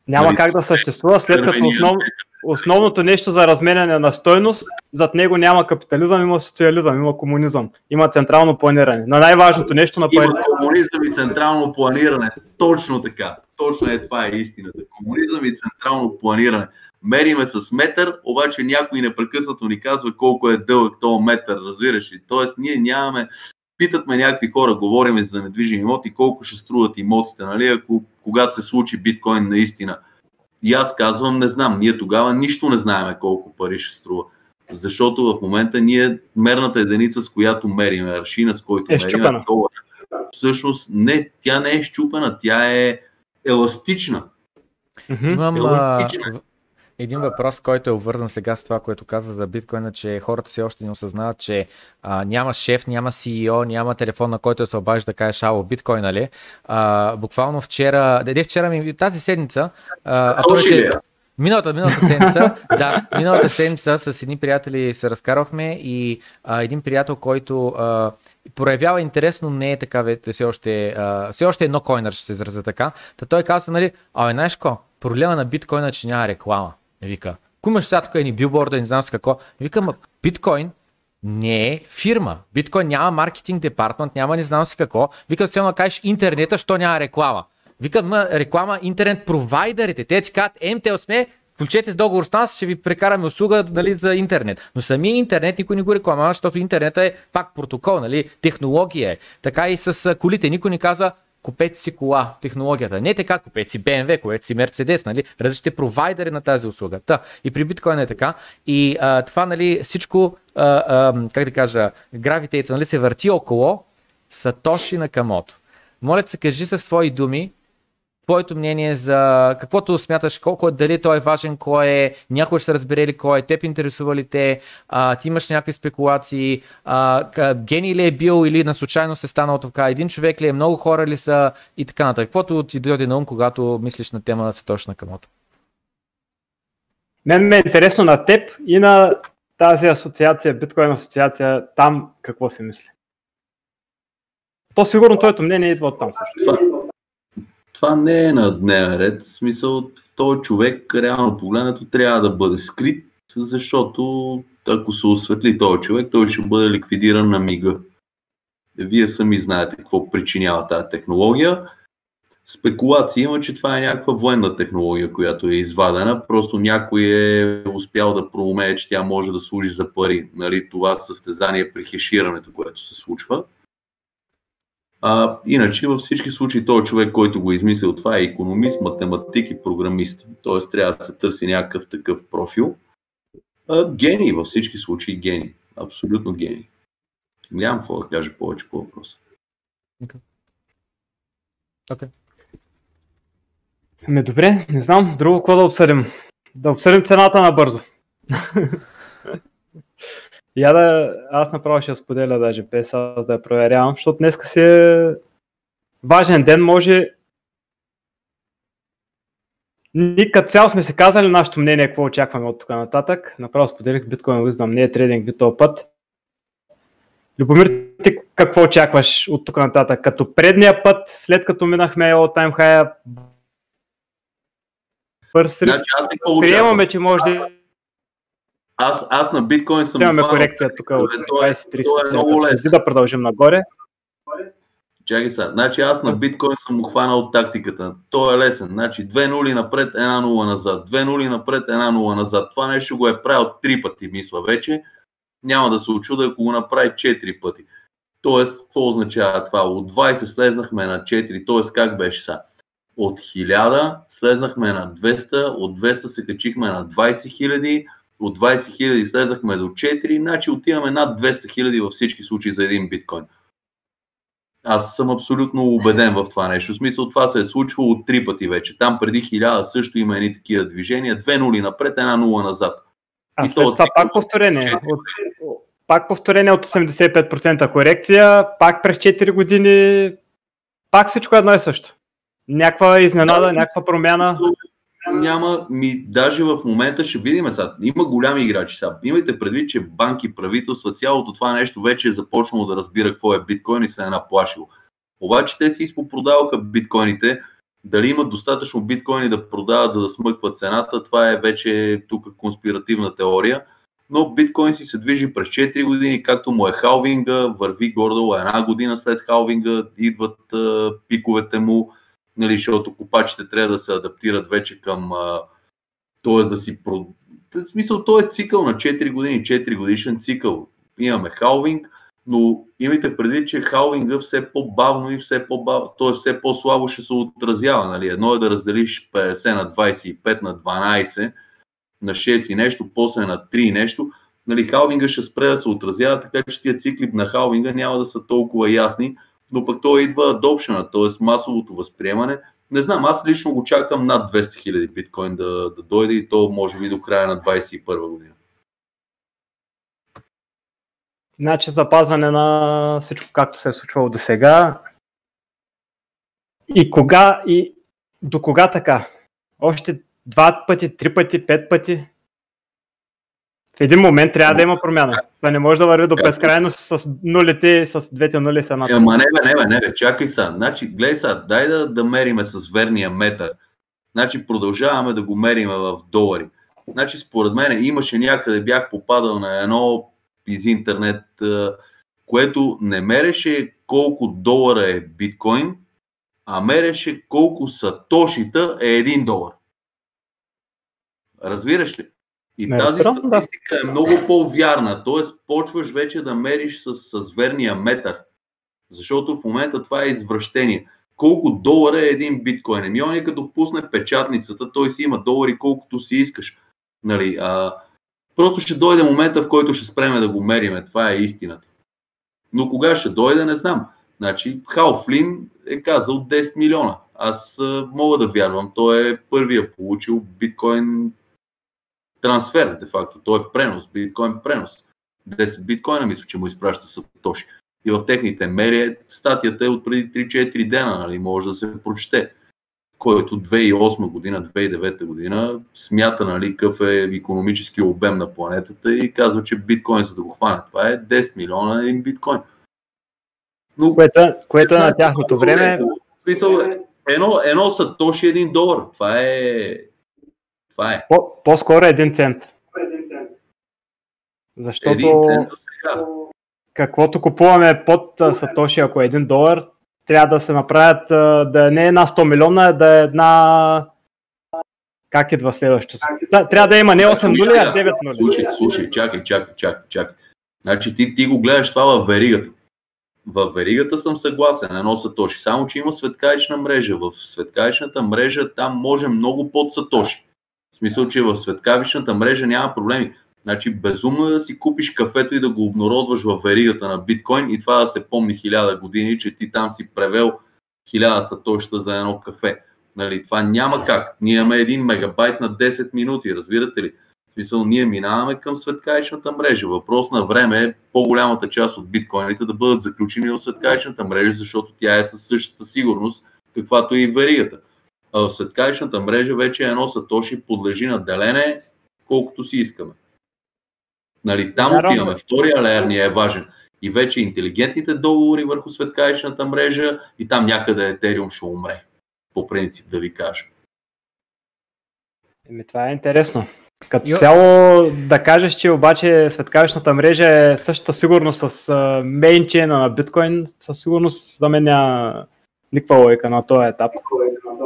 Няма нали, как да съществува, след като основно... основното нещо за разменяне на стойност, зад него няма капитализъм, има социализъм, има комунизъм, има централно планиране. На най-важното нещо на парите. Има комунизъм и централно планиране. Точно така. Точно е това е истината. Комунизъм и централно планиране. Мериме с метър, обаче някой непрекъснато ни казва колко е дълъг този метър, разбираш ли? Тоест ние нямаме, питат ме някакви хора, говорим за недвижими имоти, колко ще струват имотите, нали, ако, когато се случи биткоин наистина. И аз казвам, не знам, ние тогава нищо не знаем колко пари ще струва. Защото в момента ние мерната единица, с която мерим, аршина, с който е мерим, е долар. Всъщност не, тя не е щупена, тя е еластична. Имам, еластична един въпрос, който е обвързан сега с това, което каза за биткоина, че хората все още не осъзнават, че а, няма шеф, няма CEO, няма телефон, на който се обажда да каже шало биткоин, нали? А, буквално вчера, деде вчера ми, тази седмица, а, а че, Миналата, миналата седмица, да, миналата седмица с едни приятели се разкарвахме и а, един приятел, който а, проявява интерес, но не е така, все още, а, все още едно койнер ще се изразя така. Та той каза, нали, а знаеш ко, проблема на биткоина, че няма реклама. Вика, ако имаш сега тук едни билборда, не знам с какво. Вика, ма биткоин не е фирма. Биткоин няма маркетинг департмент, няма не знам си какво. Вика, все кажеш интернета, що няма реклама. Вика, ма реклама интернет провайдерите. Те ти казват, МТЛ сме, включете с договор с нас, ще ви прекараме услуга нали, за интернет. Но самия интернет никой не го рекламава, защото интернета е пак протокол, нали, технология е. Така и с колите. Никой не каза, купете си кола, технологията. Не така, купете си BMW, купете си Mercedes, нали? различните провайдери на тази услуга. Та, и при биткоин е така. И а, това, нали, всичко, а, а, как да кажа, гравитейта, нали, се върти около Сатоши на Камото. Моля се, кажи със свои думи, твоето мнение за каквото смяташ, колко е, дали той е важен, кой е, някой ще се разбере ли кой е, теб интересува ли те, а, ти имаш някакви спекулации, а, гений ли е бил или на случайно се станал така, един човек ли е, много хора ли са и така нататък. Каквото ти дойде на ум, когато мислиш на тема на Сатошна Камото? Мен ме е интересно на теб и на тази асоциация, биткоин асоциация, там какво се мисли? То сигурно твоето мнение идва от там също това не е на дневен ред. В смисъл, този човек, реално погледнато, трябва да бъде скрит, защото ако се осветли този човек, той ще бъде ликвидиран на мига. Вие сами знаете какво причинява тази технология. Спекулации има, че това е някаква военна технология, която е извадена. Просто някой е успял да проумее, че тя може да служи за пари. Нали, това състезание при хеширането, което се случва. А, иначе във всички случаи този човек, който го е измислил, това е економист, математик и програмист. Т.е. трябва да се търси някакъв такъв профил. А, гений, във всички случаи гений. Абсолютно гений. Нямам какво да кажа повече по въпроса. Okay. Okay. Ами добре, не знам, друго какво да обсъдим. Да обсъдим цената на бързо. Я да, аз направо ще споделя даже без аз да я проверявам, защото днес си е важен ден, може ние като цяло сме се казали нашето мнение, какво очакваме от тук нататък. Направо споделих биткоин Wisdom, не е трейдинг ви този път. Любомир, ти какво очакваш от тук нататък? Като предния път, след като минахме all time high, значи, приемаме, че може да аз, аз на биткоин съм. Имаме корекция тук от 23 е много лесно. да продължим нагоре. Чакай сега. Значи аз на биткоин съм хванал тактиката. То е лесен. Значи две нули напред, една нула назад. Две нули напред, една нула назад. Това нещо го е правил три пъти, мисля вече. Няма да се очуда, ако го направи четири пъти. Тоест, какво означава това? От 20 слезнахме на 4. Тоест, как беше сега? От 1000 слезнахме на 200, от 200 се качихме на 20 000, от 20 000 слезахме до 4, значи отиваме над 200 000 във всички случаи за един биткоин. Аз съм абсолютно убеден в това нещо. В смисъл това се е случвало три пъти вече. Там преди 1000 също има едни такива движения. Две нули напред, една нула назад. А и след това пак повторение. От, пак повторение от 85% корекция, пак през 4 години, пак всичко едно и също. Някаква изненада, да, някаква промяна няма, ми, даже в момента ще видим сега. Има голями играчи сега. Имайте предвид, че банки, правителства, цялото това нещо вече е започнало да разбира какво е биткоин и се е наплашило. Обаче те си изпопродаваха биткоините Дали имат достатъчно биткоини да продават, за да смъкват цената, това е вече тук конспиративна теория. Но биткоин си се движи през 4 години, както му е халвинга, върви гордо една година след халвинга, идват а, пиковете му, нали, защото копачите трябва да се адаптират вече към, т.е. да си... В смисъл, то е цикъл на 4 години, 4 годишен цикъл. Имаме халвинг, но имайте предвид, че халвинга все по-бавно и все по-бавно, т.е. все по-слабо ще се отразява. Нали? Едно е да разделиш 50 на 25 на 12 на 6 и нещо, после на 3 и нещо. Нали, халвинга ще спре да се отразява, така че тия цикли на халвинга няма да са толкова ясни, но пък то идва adoption, т.е. масовото възприемане. Не знам, аз лично го чакам над 200 000 биткоин да, да дойде и то може би до края на 2021 година. Значи запазване на всичко както се е случвало до сега. И кога и до кога така? Още два пъти, три пъти, пет пъти? В един момент трябва да има промяна. Това не може да върви до безкрайно с нулите, с двете нули са над. Ама не бе, не бе, не бе, чакай са. Значи, гледай са, дай да, да мериме с верния метър. Значи продължаваме да го мериме в долари. Значи според мен имаше някъде, бях попадал на едно из интернет, което не мереше колко долара е биткоин, а мереше колко сатошита е един долар. Разбираш ли? И не, тази статистика да. е много по-вярна, т.е. почваш вече да мериш с, с верния метър, защото в момента това е извращение. Колко долара е един биткоин? Еми он е като пусне печатницата, той си има долари колкото си искаш. Нали, а, просто ще дойде момента, в който ще спреме да го мериме. Това е истината. Но кога ще дойде, не знам. Значи, Хал Флин е казал 10 милиона. Аз а, мога да вярвам. Той е първия получил биткоин трансфер, де факто. Той е пренос, биткоин пренос. 10 биткоина мисля, че му изпраща Сатоши. И в техните мери статията е от преди 3-4 дена, нали, може да се прочете който 2008 година, 2009 година смята нали, какъв е економически обем на планетата и казва, че биткоин за да го хване. Това е 10 милиона един биткоин. Но, което, което е на тяхното време. Смисъл, едно, едно сатоши един долар. Това е това е. По, по-скоро един цент. Защото един цент каквото купуваме под Сатоши, ако е един долар, трябва да се направят да не е една 100 милиона, да е една как идва следващото? Трябва да има не 8 нули, а 9 нули. Слушай, слушай, чакай, чакай, чакай, чакай. Значи ти, ти го гледаш това в веригата. В веригата съм съгласен, едно сатоши. Само, че има светкаечна мрежа. В светкаечната мрежа там може много под сатоши. В смисъл, че в светкавичната мрежа няма проблеми. Значи безумно е да си купиш кафето и да го обнародваш в веригата на биткоин и това да се помни хиляда години, че ти там си превел хиляда сатоща за едно кафе. Нали, това няма как. Ние имаме един мегабайт на 10 минути, разбирате ли? В смисъл, ние минаваме към светкаичната мрежа. Въпрос на време е по-голямата част от биткоините да бъдат заключени в светкаичната мрежа, защото тя е със същата сигурност, каквато и веригата в светкавичната мрежа вече едно сатоши подлежи на делене колкото си искаме. Нали, там да, отиваме. Втория леер ни е важен. И вече интелигентните договори върху светкавичната мрежа и там някъде Етериум ще умре. По принцип да ви кажа. Еми, това е интересно. Като Йо. цяло да кажеш, че обаче светкавичната мрежа е същата сигурност с мейнчейна на биткоин, със сигурност за мен няма никаква логика на този етап.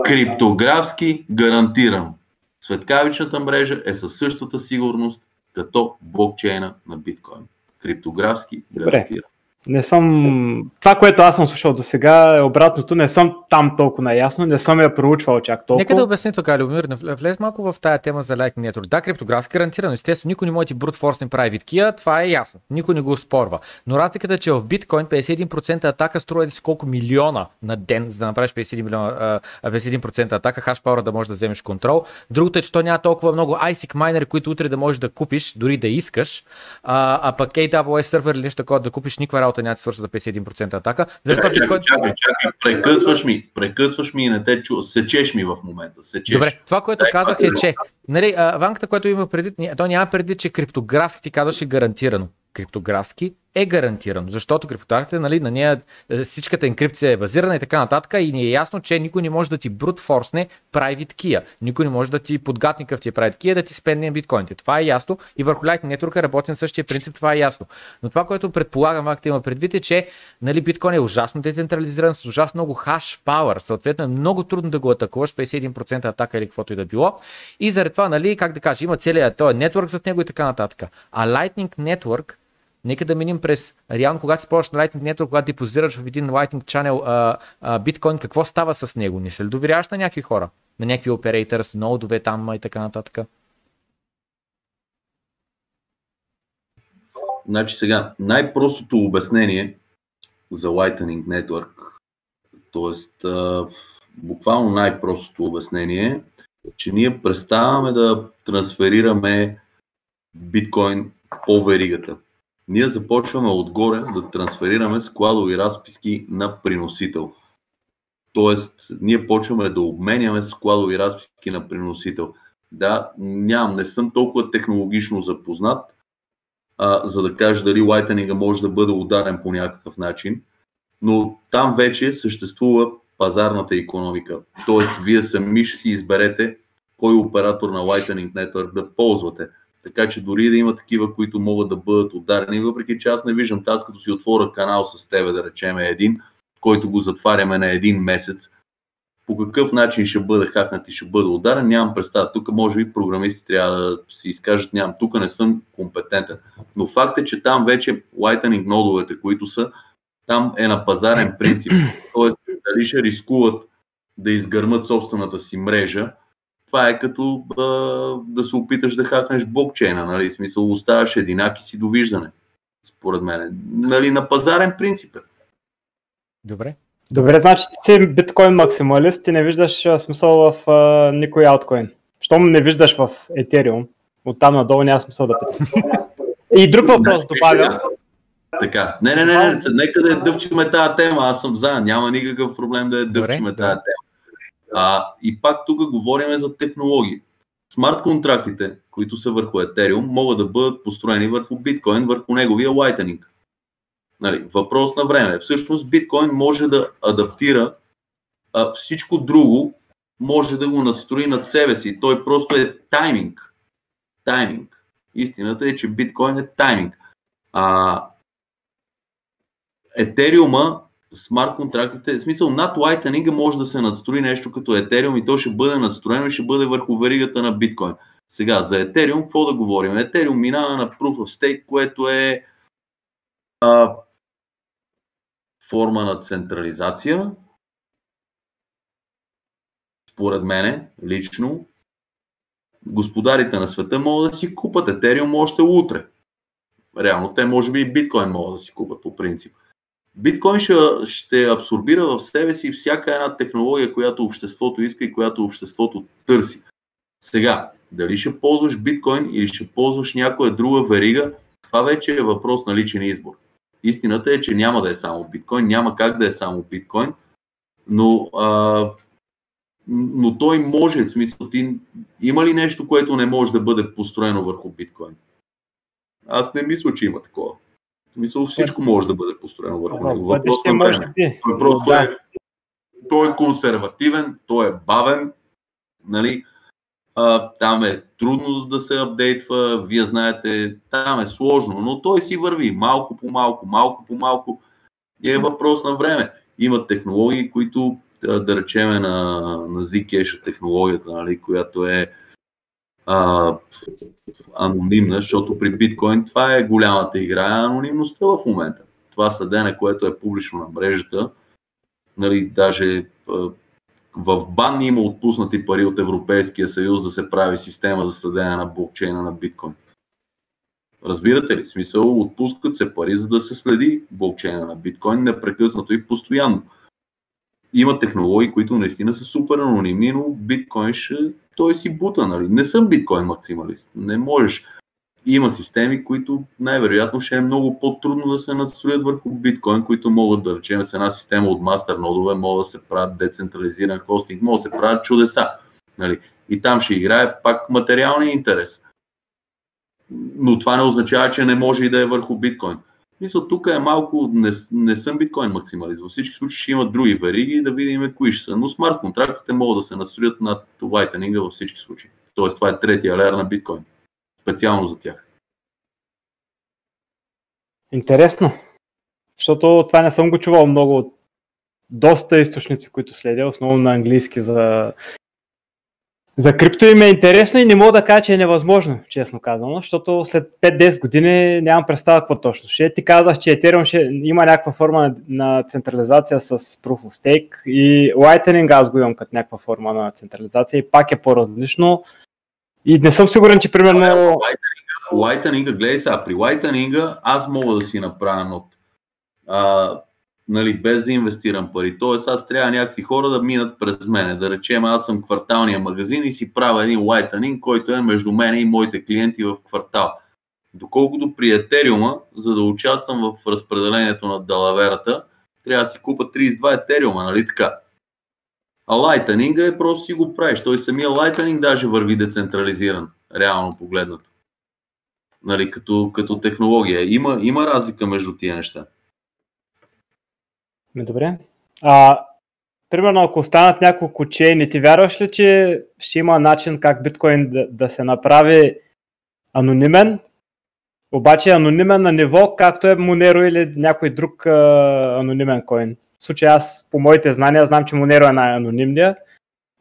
Криптографски гарантиран. Светкавичната мрежа е със същата сигурност като блокчейна на биткоин. Криптографски гарантиран. Не съм... Това, което аз съм слушал до сега е обратното. Не съм там толкова наясно, не съм я проучвал чак толкова. Нека да обясня тук, Любомир, влез малко в тая тема за Lightning Network. Да, криптографски гарантирано. Естествено, никой не може ти брут форс не прави виткия, това е ясно. Никой не го спорва. Но разликата е, че в биткоин 51% атака струва си колко милиона на ден, за да направиш 51%, милиона, 51% атака, хаш пауър да можеш да вземеш контрол. Другото е, че то няма толкова много ISIC майнери, които утре да можеш да купиш, дори да искаш. А, а пък AWS сервер или нещо такова да купиш никаква работа няма да свърши за 51% атака. За това биткоин... чакай, чакай, прекъсваш ми, прекъсваш ми и не те чу, сечеш ми в момента. Сечеш. Добре, това, което Дай, казах е, че нали, ванката, което има преди, то няма преди, че криптографски ти казваш е гарантирано. Криптографски е гарантирано, защото криптографията, нали, на нея е, всичката енкрипция е базирана и така нататък и ни е ясно, че никой не може да ти брутфорсне private key. Никой не може да ти подгатни какъв ти е private key, да ти спенне биткоините. Това е ясно и върху Lightning Network е работи на същия принцип, това е ясно. Но това, което предполагам, ако има предвид е, че нали, биткоин е ужасно децентрализиран, с ужасно много хаш power, съответно е много трудно да го атакуваш, 51% атака или каквото и да било. И заради това, нали, как да кажа, има целият този нетворк зад него и така нататък. А Lightning Network Нека да минем през реално, когато си на Lightning Network, когато депозираш в един Lightning Channel а, а, биткоин, какво става с него? Не се ли доверяваш на някакви хора? На някакви оператори, ноудове там и така нататък? Значи сега, най-простото обяснение за Lightning Network, т.е. буквално най-простото обяснение е, че ние преставаме да трансферираме биткоин по веригата ние започваме отгоре да трансферираме складови разписки на приносител. Тоест, ние почваме да обменяме складови разписки на приносител. Да, нямам, не съм толкова технологично запознат, а, за да кажа дали лайтенинга може да бъде ударен по някакъв начин, но там вече съществува пазарната економика. Тоест, вие сами ще си изберете кой оператор на Lightning Network да ползвате. Така че дори да има такива, които могат да бъдат ударени, въпреки че аз не виждам аз като си отворя канал с тебе, да речем един, който го затваряме на един месец, по какъв начин ще бъде хакнат и ще бъде ударен, нямам представа. Тук може би програмисти трябва да си изкажат, нямам, тук не съм компетентен. Но факт е, че там вече Lightning нодовете, които са, там е на пазарен принцип. Тоест, дали ще рискуват да изгърмат собствената си мрежа, това е като а, да се опиташ да хакнеш блокчейна, нали? В смисъл оставаш единак и си довиждане, според мен. Нали, на пазарен принцип. Е. Добре. Добре, значи ти си биткоин максималист и не виждаш смисъл в а, никой алткоин. Щом не виждаш в Ethereum, оттам надолу няма смисъл да питам. И друг въпрос добавя. Така. Не, не, не, не, нека да дъвчиме тази тема, аз съм за, няма никакъв проблем да я дъвчиме тази тема. А, и пак тук говорим за технологии. Смарт контрактите, които са върху Ethereum, могат да бъдат построени върху биткоин, върху неговия Lightning. Нали, въпрос на време. Всъщност биткоин може да адаптира а, всичко друго, може да го надстрои над себе си. Той просто е тайминг. Тайминг. Истината е, че биткоин е тайминг. А, Етериума смарт контрактите, в смисъл над Lightning може да се надстрои нещо като Ethereum и то ще бъде надстроено и ще бъде върху веригата на биткоин. Сега, за Ethereum, какво да говорим? Ethereum минава на Proof of Stake, което е а, форма на централизация. Според мене, лично, господарите на света могат да си купат Ethereum още утре. Реално, те може би и биткоин могат да си купат по принцип. Биткоин ще, ще абсорбира в себе си всяка една технология, която обществото иска и която обществото търси. Сега, дали ще ползваш биткоин или ще ползваш някоя друга верига, това вече е въпрос на личен избор. Истината е, че няма да е само биткоин, няма как да е само биткоин, но, а, но той може, в смисъл, ти, има ли нещо, което не може да бъде построено върху биткоин? Аз не мисля, че има такова. Мисъл, всичко може да бъде построено върху него. Въпрос на време. Той просто да. е, той е консервативен, той е бавен, нали? А, там е трудно да се апдейтва, вие знаете, там е сложно, но той си върви малко по малко, малко по малко е въпрос на време. Има технологии, които да речеме на, на Zcash технологията, нали, която е а, анонимна, защото при биткоин това е голямата игра, анонимността в момента. Това съдене, което е публично на мрежата, нали, даже в бан има отпуснати пари от Европейския съюз да се прави система за следене на блокчейна на биткоин. Разбирате ли? Смисъл, отпускат се пари, за да се следи блокчейна на биткоин непрекъснато и постоянно. Има технологии, които наистина са супер анонимни, но биткоин ще той си бута, нали? Не съм биткоин максималист. Не можеш. Има системи, които най-вероятно ще е много по-трудно да се надстроят върху биткоин, които могат да речем с една система от мастер нодове, могат да се правят децентрализиран хостинг, могат да се правят чудеса. Нали? И там ще играе пак материалния интерес. Но това не означава, че не може и да е върху биткоин. Мисля, тук е малко, не, не съм биткоин максималист. Във всички случаи ще имат други вериги да видим кои ще са. Но смарт контрактите могат да се настроят над лайтнинга във всички случаи. Тоест това е третия лер на биткоин. Специално за тях. Интересно. Защото това не съм го чувал много от доста източници, които следя, основно на английски за за крипто им е интересно и не мога да кажа, че е невъзможно, честно казано, защото след 5-10 години нямам представа какво точно ще. Ти казах, че Ethereum ще има някаква форма на централизация с Proof of Stake и Lightning аз го имам като някаква форма на централизация и пак е по-различно. И не съм сигурен, че примерно... Lightning, гледай сега, при Lightning аз мога да си направя нот нали, без да инвестирам пари. Тоест аз трябва някакви хора да минат през мене. Да речем аз съм кварталния магазин и си правя един лайтанинг, който е между мене и моите клиенти в квартал. Доколкото при Етериума, за да участвам в разпределението на далаверата, трябва да си купа 32 Етериума, нали така? А лайтанинга е просто си го правиш. Той самия лайтанинг даже върви децентрализиран, реално погледнато. Нали, като, като технология. Има, има разлика между тия неща. Ми, добре. А, примерно, ако останат няколко чейни, ти вярваш ли, че ще има начин как биткоин да, да се направи анонимен, обаче анонимен на ниво, както е Monero или някой друг а, анонимен коин. В случай аз, по моите знания, знам, че Monero е най-анонимния,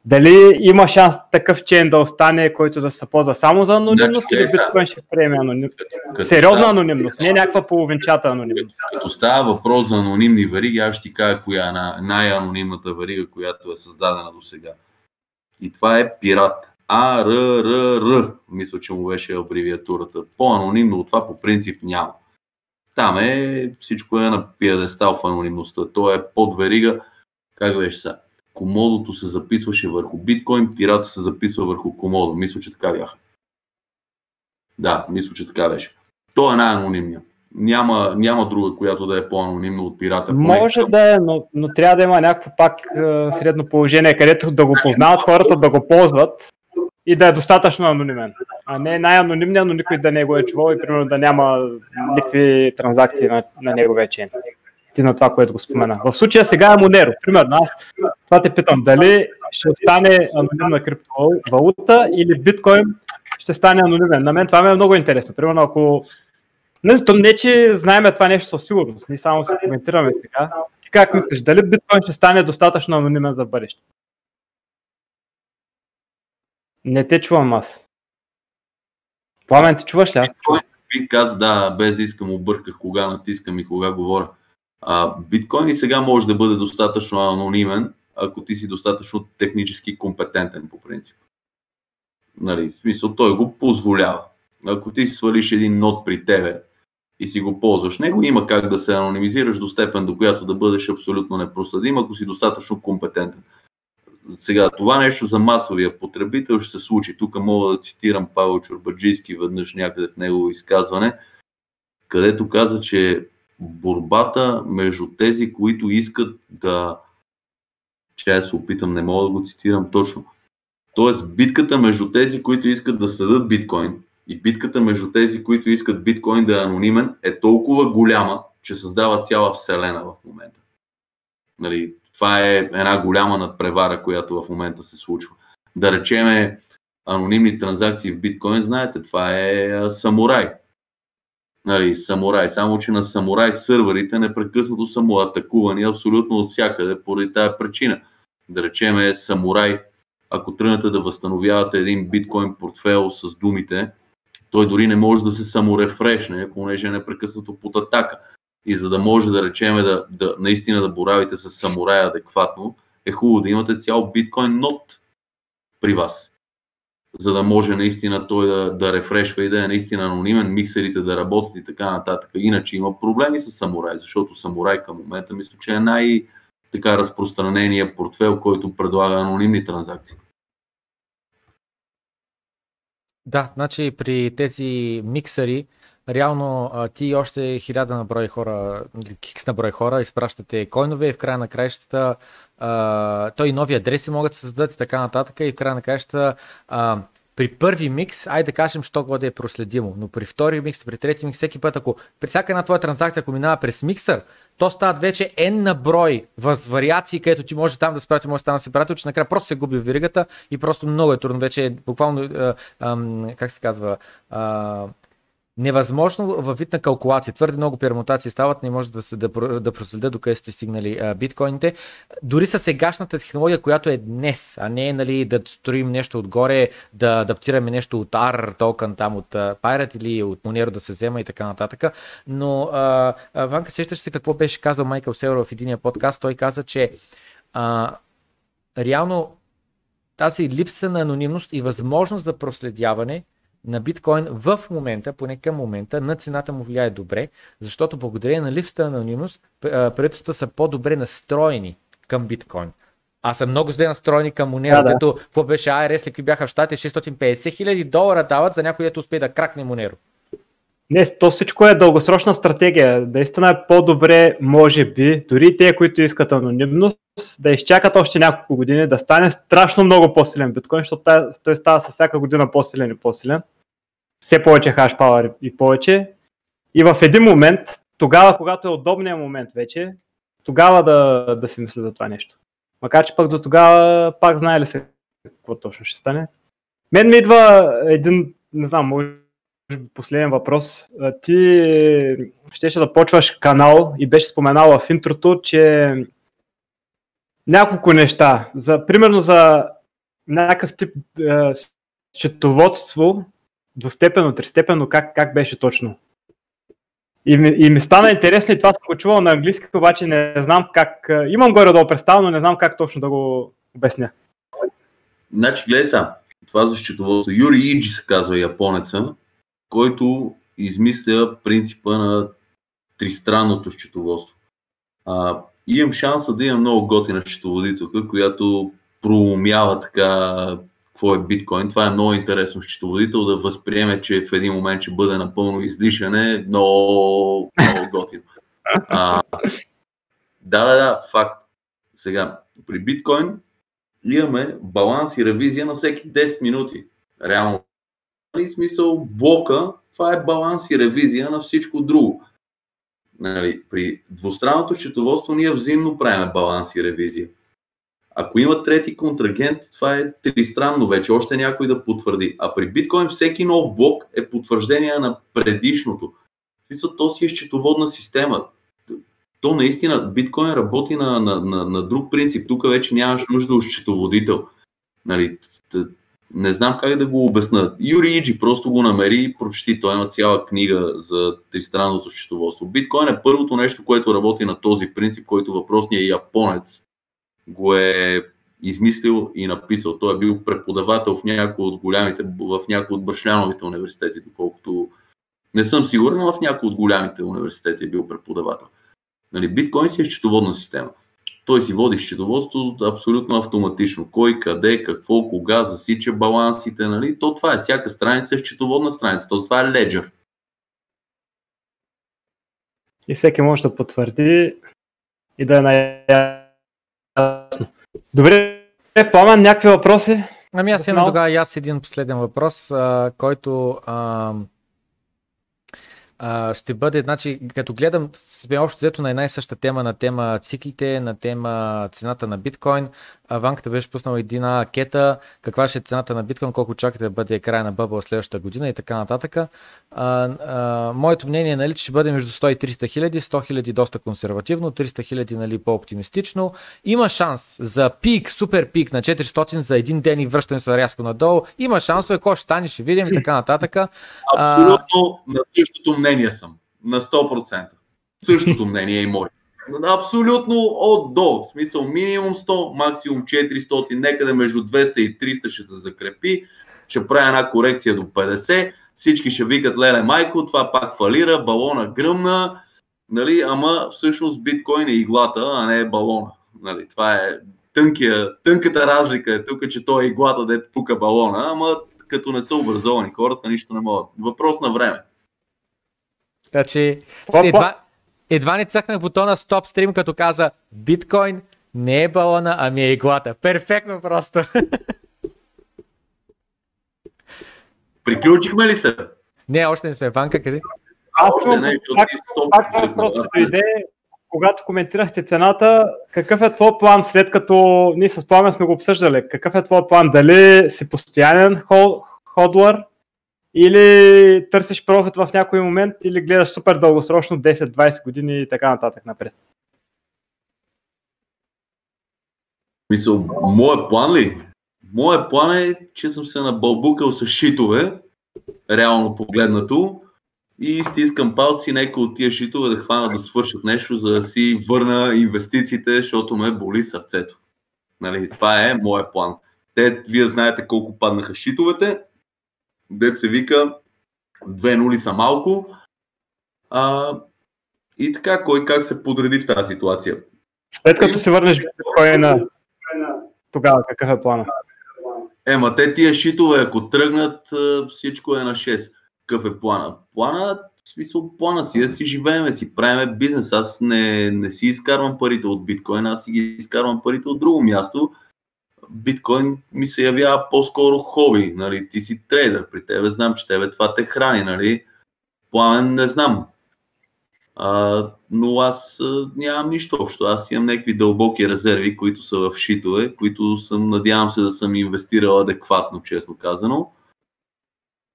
дали има шанс такъв чейн да остане, който да се ползва само за анонимност значи, или биткоин ще приеме анонимност? Сериозна анонимност, не някаква половинчата анонимност. Като става въпрос за анонимни вериги, аз ще ти кажа коя е най-анонимната верига, която е създадена до сега. И това е пират. А, Р, Р, Р. Мисля, че му беше абревиатурата. По-анонимно от това по принцип няма. Там е, всичко е на пиадестал в анонимността. То е под верига, как беше сега? Комодото се записваше върху биткоин, пирата се записва върху комодо. Мисля, че така бяха. Да, мисля, че така беше. То е най-анонимния. Няма, няма друга, която да е по-анонимна от пирата. Може да е, но, но трябва да има някакво пак е, средно положение, където да го познават хората, да го ползват и да е достатъчно анонимен. А не най-анонимният, но никой да не го е чувал и примерно да няма никакви транзакции на, на неговия чейн ти на това, което го спомена. В случая сега е Monero. Примерно аз това те питам, дали ще стане анонимна криптовалута или биткоин ще стане анонимен. На мен това ми е много интересно. Примерно ако не, то не, че знаем това нещо със сигурност, ние само се коментираме сега. Ти как мислиш, дали биткоин ще стане достатъчно анонимен за бъдеще? Не те чувам аз. Пламен, ти чуваш ли аз? Бих казал, да, без да искам обърках кога натискам и кога говоря. А, биткоин и сега може да бъде достатъчно анонимен, ако ти си достатъчно технически компетентен по принцип. Нали, в смисъл, той го позволява. Ако ти си свалиш един нот при тебе и си го ползваш него, има как да се анонимизираш до степен, до която да бъдеш абсолютно непроследим, ако си достатъчно компетентен. Сега, това нещо за масовия потребител ще се случи. Тук мога да цитирам Павел Чурбаджийски веднъж някъде в негово изказване, където каза, че борбата между тези, които искат да. Че се опитам, не мога да го цитирам точно. Тоест, битката между тези, които искат да следят биткоин и битката между тези, които искат биткоин да е анонимен, е толкова голяма, че създава цяла вселена в момента. Нали, това е една голяма надпревара, която в момента се случва. Да речеме анонимни транзакции в биткоин, знаете, това е самурай нали, самурай. Само, че на самурай сървърите непрекъснато са му атакувани абсолютно от всякъде поради тази причина. Да речеме самурай, ако тръгнете да възстановявате един биткоин портфел с думите, той дори не може да се саморефрешне, понеже е непрекъснато под атака. И за да може да речеме да, да наистина да боравите с самурай адекватно, е хубаво да имате цял биткоин нот при вас за да може наистина той да, да рефрешва и да е наистина анонимен, миксерите да работят и така нататък. Иначе има проблеми с самурай, защото самурай към момента мисля, че е най- така разпространения портфел, който предлага анонимни транзакции. Да, значи при тези миксери, реално ти още хиляда на брой хора, кикс на брой хора, изпращате койнове и в края на краищата той и нови адреси могат да се създадат и така нататък и в края на краищата при първи микс, айде да кажем, що годе е проследимо, но при втори микс, при трети микс, всеки път, ако при всяка една твоя транзакция, ако минава през миксър, то стават вече N на брой вариации, където ти може там да спрати, може там да се прати, че накрая просто се губи в веригата и просто много е трудно. Вече е буквално, а, а, как се казва, а, невъзможно във вид на калкулация. Твърде много пермутации стават, не може да, се, да, да проследя докъде сте стигнали а, биткоините. Дори с сегашната технология, която е днес, а не нали, да строим нещо отгоре, да адаптираме нещо от R токен там от uh, Pirate или от Monero да се взема и така нататък. Но а, а, Ванка, сещаш се какво беше казал Майкъл Селро в единия подкаст? Той каза, че а, реално тази липса на анонимност и възможност за проследяване на биткоин в момента, поне към момента, на цената му влияе добре, защото благодарение на липсата на анонимност, правителствата са по-добре настроени към биткоин. Аз съм много зле настроени към Monero, да, да. какво беше ARS, какви бяха в щати, 650 хиляди долара дават за някой, който успее да кракне Monero. Не, то всичко е дългосрочна стратегия. Наистина е по-добре, може би, дори те, които искат анонимност, да изчакат още няколко години, да стане страшно много по-силен биткоин, защото той става с всяка година по-силен и по-силен. Все повече хаш пауър и повече. И в един момент, тогава, когато е удобният момент вече, тогава да, да си мисли за това нещо. Макар че пък до тогава пак знае ли се какво точно ще стане. Мен ми идва един, не знам, може последен въпрос. Ти щеше да почваш канал и беше споменал в интрото, че няколко неща. За, примерно за някакъв тип е, счетоводство, двустепенно, тристепенно, как, как беше точно? И ми, и ми стана интересно и това съм го на английски, обаче не знам как. Имам горе-долу представа, но не знам как точно да го обясня. Значи, гледай сега, това за счетоводство. Юри Иджи се казва японеца който измисля принципа на тристранното счетоводство. А, имам шанса да имам много готина счетоводителка, която проумява така какво е биткоин. Това е много интересно счетоводител да възприеме, че в един момент ще бъде напълно излишане, но много готино. А, да, да, да, факт. Сега, при биткоин имаме баланс и ревизия на всеки 10 минути. Реално нали, смисъл блока, това е баланс и ревизия на всичко друго. Нали, при двустранното счетоводство ние взаимно правим баланс и ревизия. Ако има трети контрагент, това е тристранно вече, още някой да потвърди. А при биткоин всеки нов блок е потвърждение на предишното. То си е счетоводна система. То наистина, биткоин работи на, на, на, на друг принцип. Тук вече нямаш нужда от счетоводител. Нали, не знам как да го обясна. Юри Иджи просто го намери и прочети. Той има цяла книга за тристранното счетоводство. Биткоин е първото нещо, което работи на този принцип, който въпросният японец го е измислил и написал. Той е бил преподавател в някои от голямите, в някои от башляновите университети, доколкото не съм сигурен, но в някои от голямите университети е бил преподавател. Нали, биткоин си е счетоводна система той си води счетоводство абсолютно автоматично. Кой, къде, какво, кога засича балансите, нали? То това е всяка страница е счетоводна страница. То това е леджер. И всеки може да потвърди и да е най-ясно. Добре, Пламен, някакви въпроси? Ами аз имам тогава и аз един последен въпрос, а, който а, а, ще бъде, значи, като гледам, сме общо взето на една и съща тема, на тема циклите, на тема цената на биткоин. Ванката беше пуснала една кета, каква ще е цената на биткоин, колко чакате да бъде края на бъбъл следващата година и така нататък. А, а, моето мнение е, нали, ще бъде между 100 и 300 хиляди, 100 хиляди доста консервативно, 300 хиляди нали, по-оптимистично. Има шанс за пик, супер пик на 400 за един ден и връщане се рязко надолу. Има шансове, какво ще стане, ще видим и така нататък. Абсолютно на същото мнение съм. На 100%. Същото мнение е и мое. Абсолютно от до. В смисъл минимум 100, максимум 400, некъде между 200 и 300 ще се закрепи. Ще правя една корекция до 50. Всички ще викат Леле Майко, това пак фалира, балона гръмна. Нали, ама всъщност биткоин е иглата, а не е балона. Нали, това е тънкия, тънката разлика е тук, че той е иглата, да е пука балона, ама като не са образовани хората, нищо не могат. Въпрос на време. Значи, едва, едва не цъкнах бутона стоп стрим, като каза биткоин не е балона, ами е иглата. Перфектно просто. Приключихме ли се? Не, още не сме. Ванка, кажи. Аз Още не, защото пак, просто дойде, когато коментирахте цената, какъв е твой план след като ние с Пламен сме го обсъждали? Какъв е твой план? Дали си постоянен хол, ходлър или търсиш профит в някой момент или гледаш супер дългосрочно 10-20 години и така нататък напред? Мисъл, моят план ли? Моят план е, че съм се набълбукал с шитове, реално погледнато, и стискам палци някои от тия шитове да хвана да свършат нещо, за да си върна инвестициите, защото ме боли сърцето. Нали, това е моят план. Те, вие знаете колко паднаха шитовете. Дет се вика, две нули са малко. А, и така, кой как се подреди в тази ситуация. След като си върнеш биткоина, тогава какъв е плана? Ема те тия шитове, ако тръгнат, всичко е на 6. Какъв е плана? Плана, в смисъл плана си, да си живееме, си правиме бизнес. Аз не, не си изкарвам парите от биткоин, аз си ги изкарвам парите от друго място. Биткоин ми се явява по-скоро хоби, нали? Ти си трейдър, при тебе знам, че тебе това те храни, нали? Пламен не знам. А, но аз а, нямам нищо общо. Аз имам някакви дълбоки резерви, които са в шитове, които съм, надявам се да съм инвестирал адекватно, честно казано.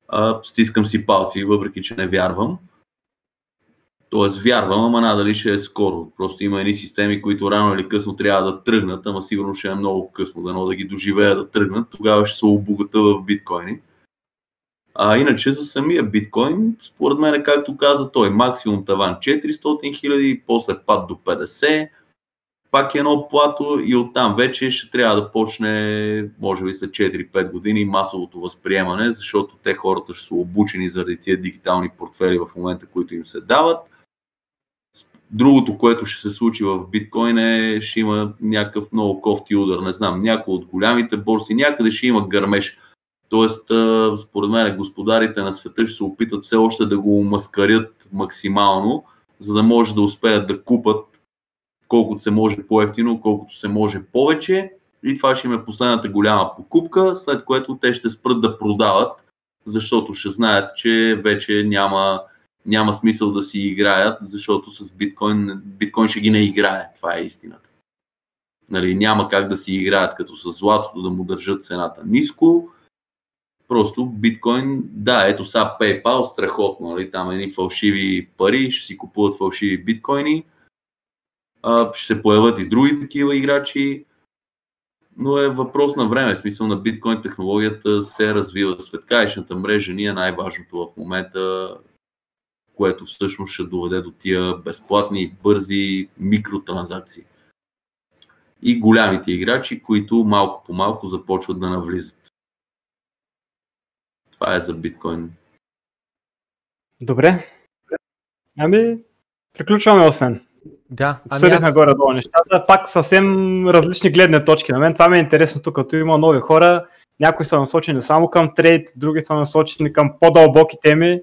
А, стискам си палци, въпреки че не вярвам. Тоест вярвам, ама надали ще е скоро. Просто има едни системи, които рано или късно трябва да тръгнат, ама сигурно ще е много късно, дано да ги доживея да тръгнат. Тогава ще се обогата в биткоини. А иначе за самия биткоин, според мен, както каза той, максимум таван 400 хиляди, после пад до 50, пак едно плато и оттам вече ще трябва да почне, може би след 4-5 години, масовото възприемане, защото те хората ще са обучени заради тия дигитални портфели в момента, които им се дават. Другото, което ще се случи в биткоин е, ще има някакъв много кофти удар, не знам, някой от голямите борси, някъде ще има гърмеж. Тоест, според мен, господарите на света ще се опитат все още да го маскарят максимално, за да може да успеят да купат колкото се може по-ефтино, колкото се може повече. И това ще им е последната голяма покупка, след което те ще спрат да продават, защото ще знаят, че вече няма, няма смисъл да си играят, защото с биткоин, биткоин ще ги не играе. Това е истината. Нали, няма как да си играят като с златото, да му държат цената ниско. Просто биткоин, да, ето сега PayPal, страхотно, нали, там едни фалшиви пари, ще си купуват фалшиви биткоини, а, ще се появят и други такива играчи, но е въпрос на време. В смисъл на биткоин технологията се развива. Светкаечната мрежа ни е най-важното в момента, което всъщност ще доведе до тия безплатни, бързи микротранзакции. И голямите играчи, които малко по малко започват да навлизат. Това е за биткоин. Добре. Ами, приключваме освен. Да, ами аз... горе-долу нещата. Пак съвсем различни гледни точки. На мен това ми е интересно тук, като има нови хора. Някои са насочени само към трейд, други са насочени към по-дълбоки теми.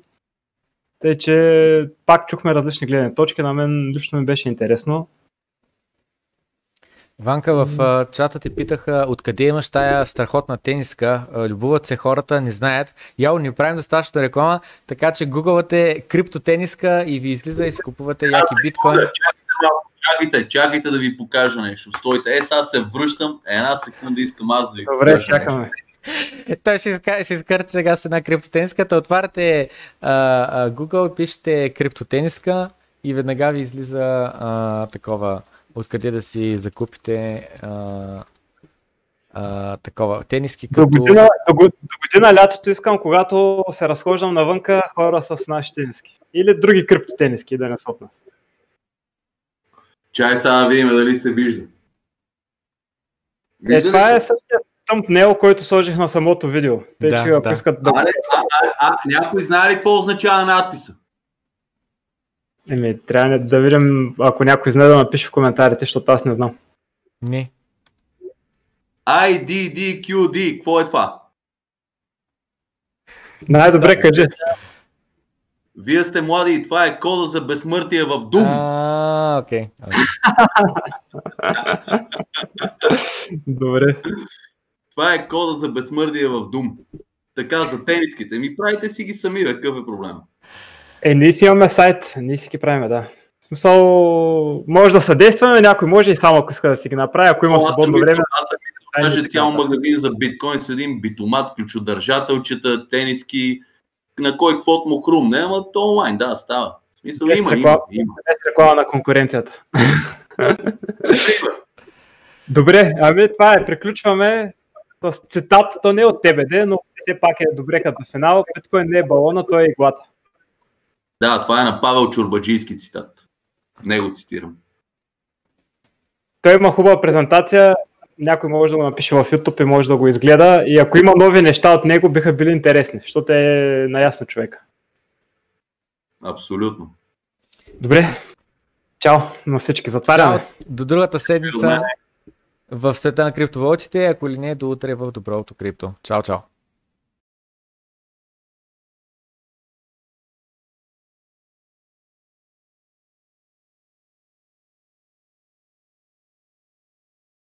Тъй, че пак чухме различни гледни точки. На мен лично ми беше интересно. Ванка, в а, чата ти питаха откъде имаш тая страхотна тениска. А, Любуват се хората, не знаят. Яо, не правим достатъчно реклама, така че гугълвате криптотениска и ви излиза и си купувате яки биткоин. Чакайте чакайте, чакайте да ви покажа нещо. Стойте, е, сега се връщам, една секунда искам аз да ви Добре, покажа чакаме. нещо. Той ще, ще изкарате сега с една криптотениска. Та отваряте а, а, Google, пишете криптотениска и веднага ви излиза а, такова, откъде да си закупите а, а, такова тениски. До Като... година, до, до година лятото искам, когато се разхождам навънка, хора с наши тениски. Или други криптотениски, да не са от нас. Чай сега да видим дали се вижда. Е, Вижда ли това се? е същия тъмпнел, който сложих на самото видео. Те, Да, че да. искат да... А, а, а, а, някой знае ли какво означава надписа? Еми, трябва да видим, ако някой знае да напише в коментарите, защото аз не знам. Не. IDDQD, какво е това? Най-добре кажи. Вие сте млади и това е кода за безсмъртие в Doom. А, окей. Добре. Това е кода за безсмъртие в Doom. така за тениските. Ми правите си ги сами, бе, какъв е проблем? Е, ние си имаме сайт, ние си ги правиме, да. В смисъл, може да съдействаме, някой може и само ако иска да си ги направи, ако има О, свободно време. Аз съм даже цял магазин за биткоин с един битомат, ключодържателчета, тениски, на кой каквото му хрумне, ама то онлайн, да, става. В смисъл Без има, реклама. има. Реклама на конкуренцията. Добре, ами това е, приключваме с цитат, то не е от тебе, де, но все пак е добре като финал. Биткоин не е балона, той е иглата. Да, това е на Павел Чурбаджийски цитат. Него цитирам. Той има хубава презентация, някой може да го напише в YouTube и може да го изгледа. И ако има нови неща от него, биха били интересни, защото е наясно човека. Абсолютно. Добре, чао на всички, затваряме. Чао, до другата седмица в света на криптовалутите, ако ли не, до утре в доброто крипто. Чао, чао.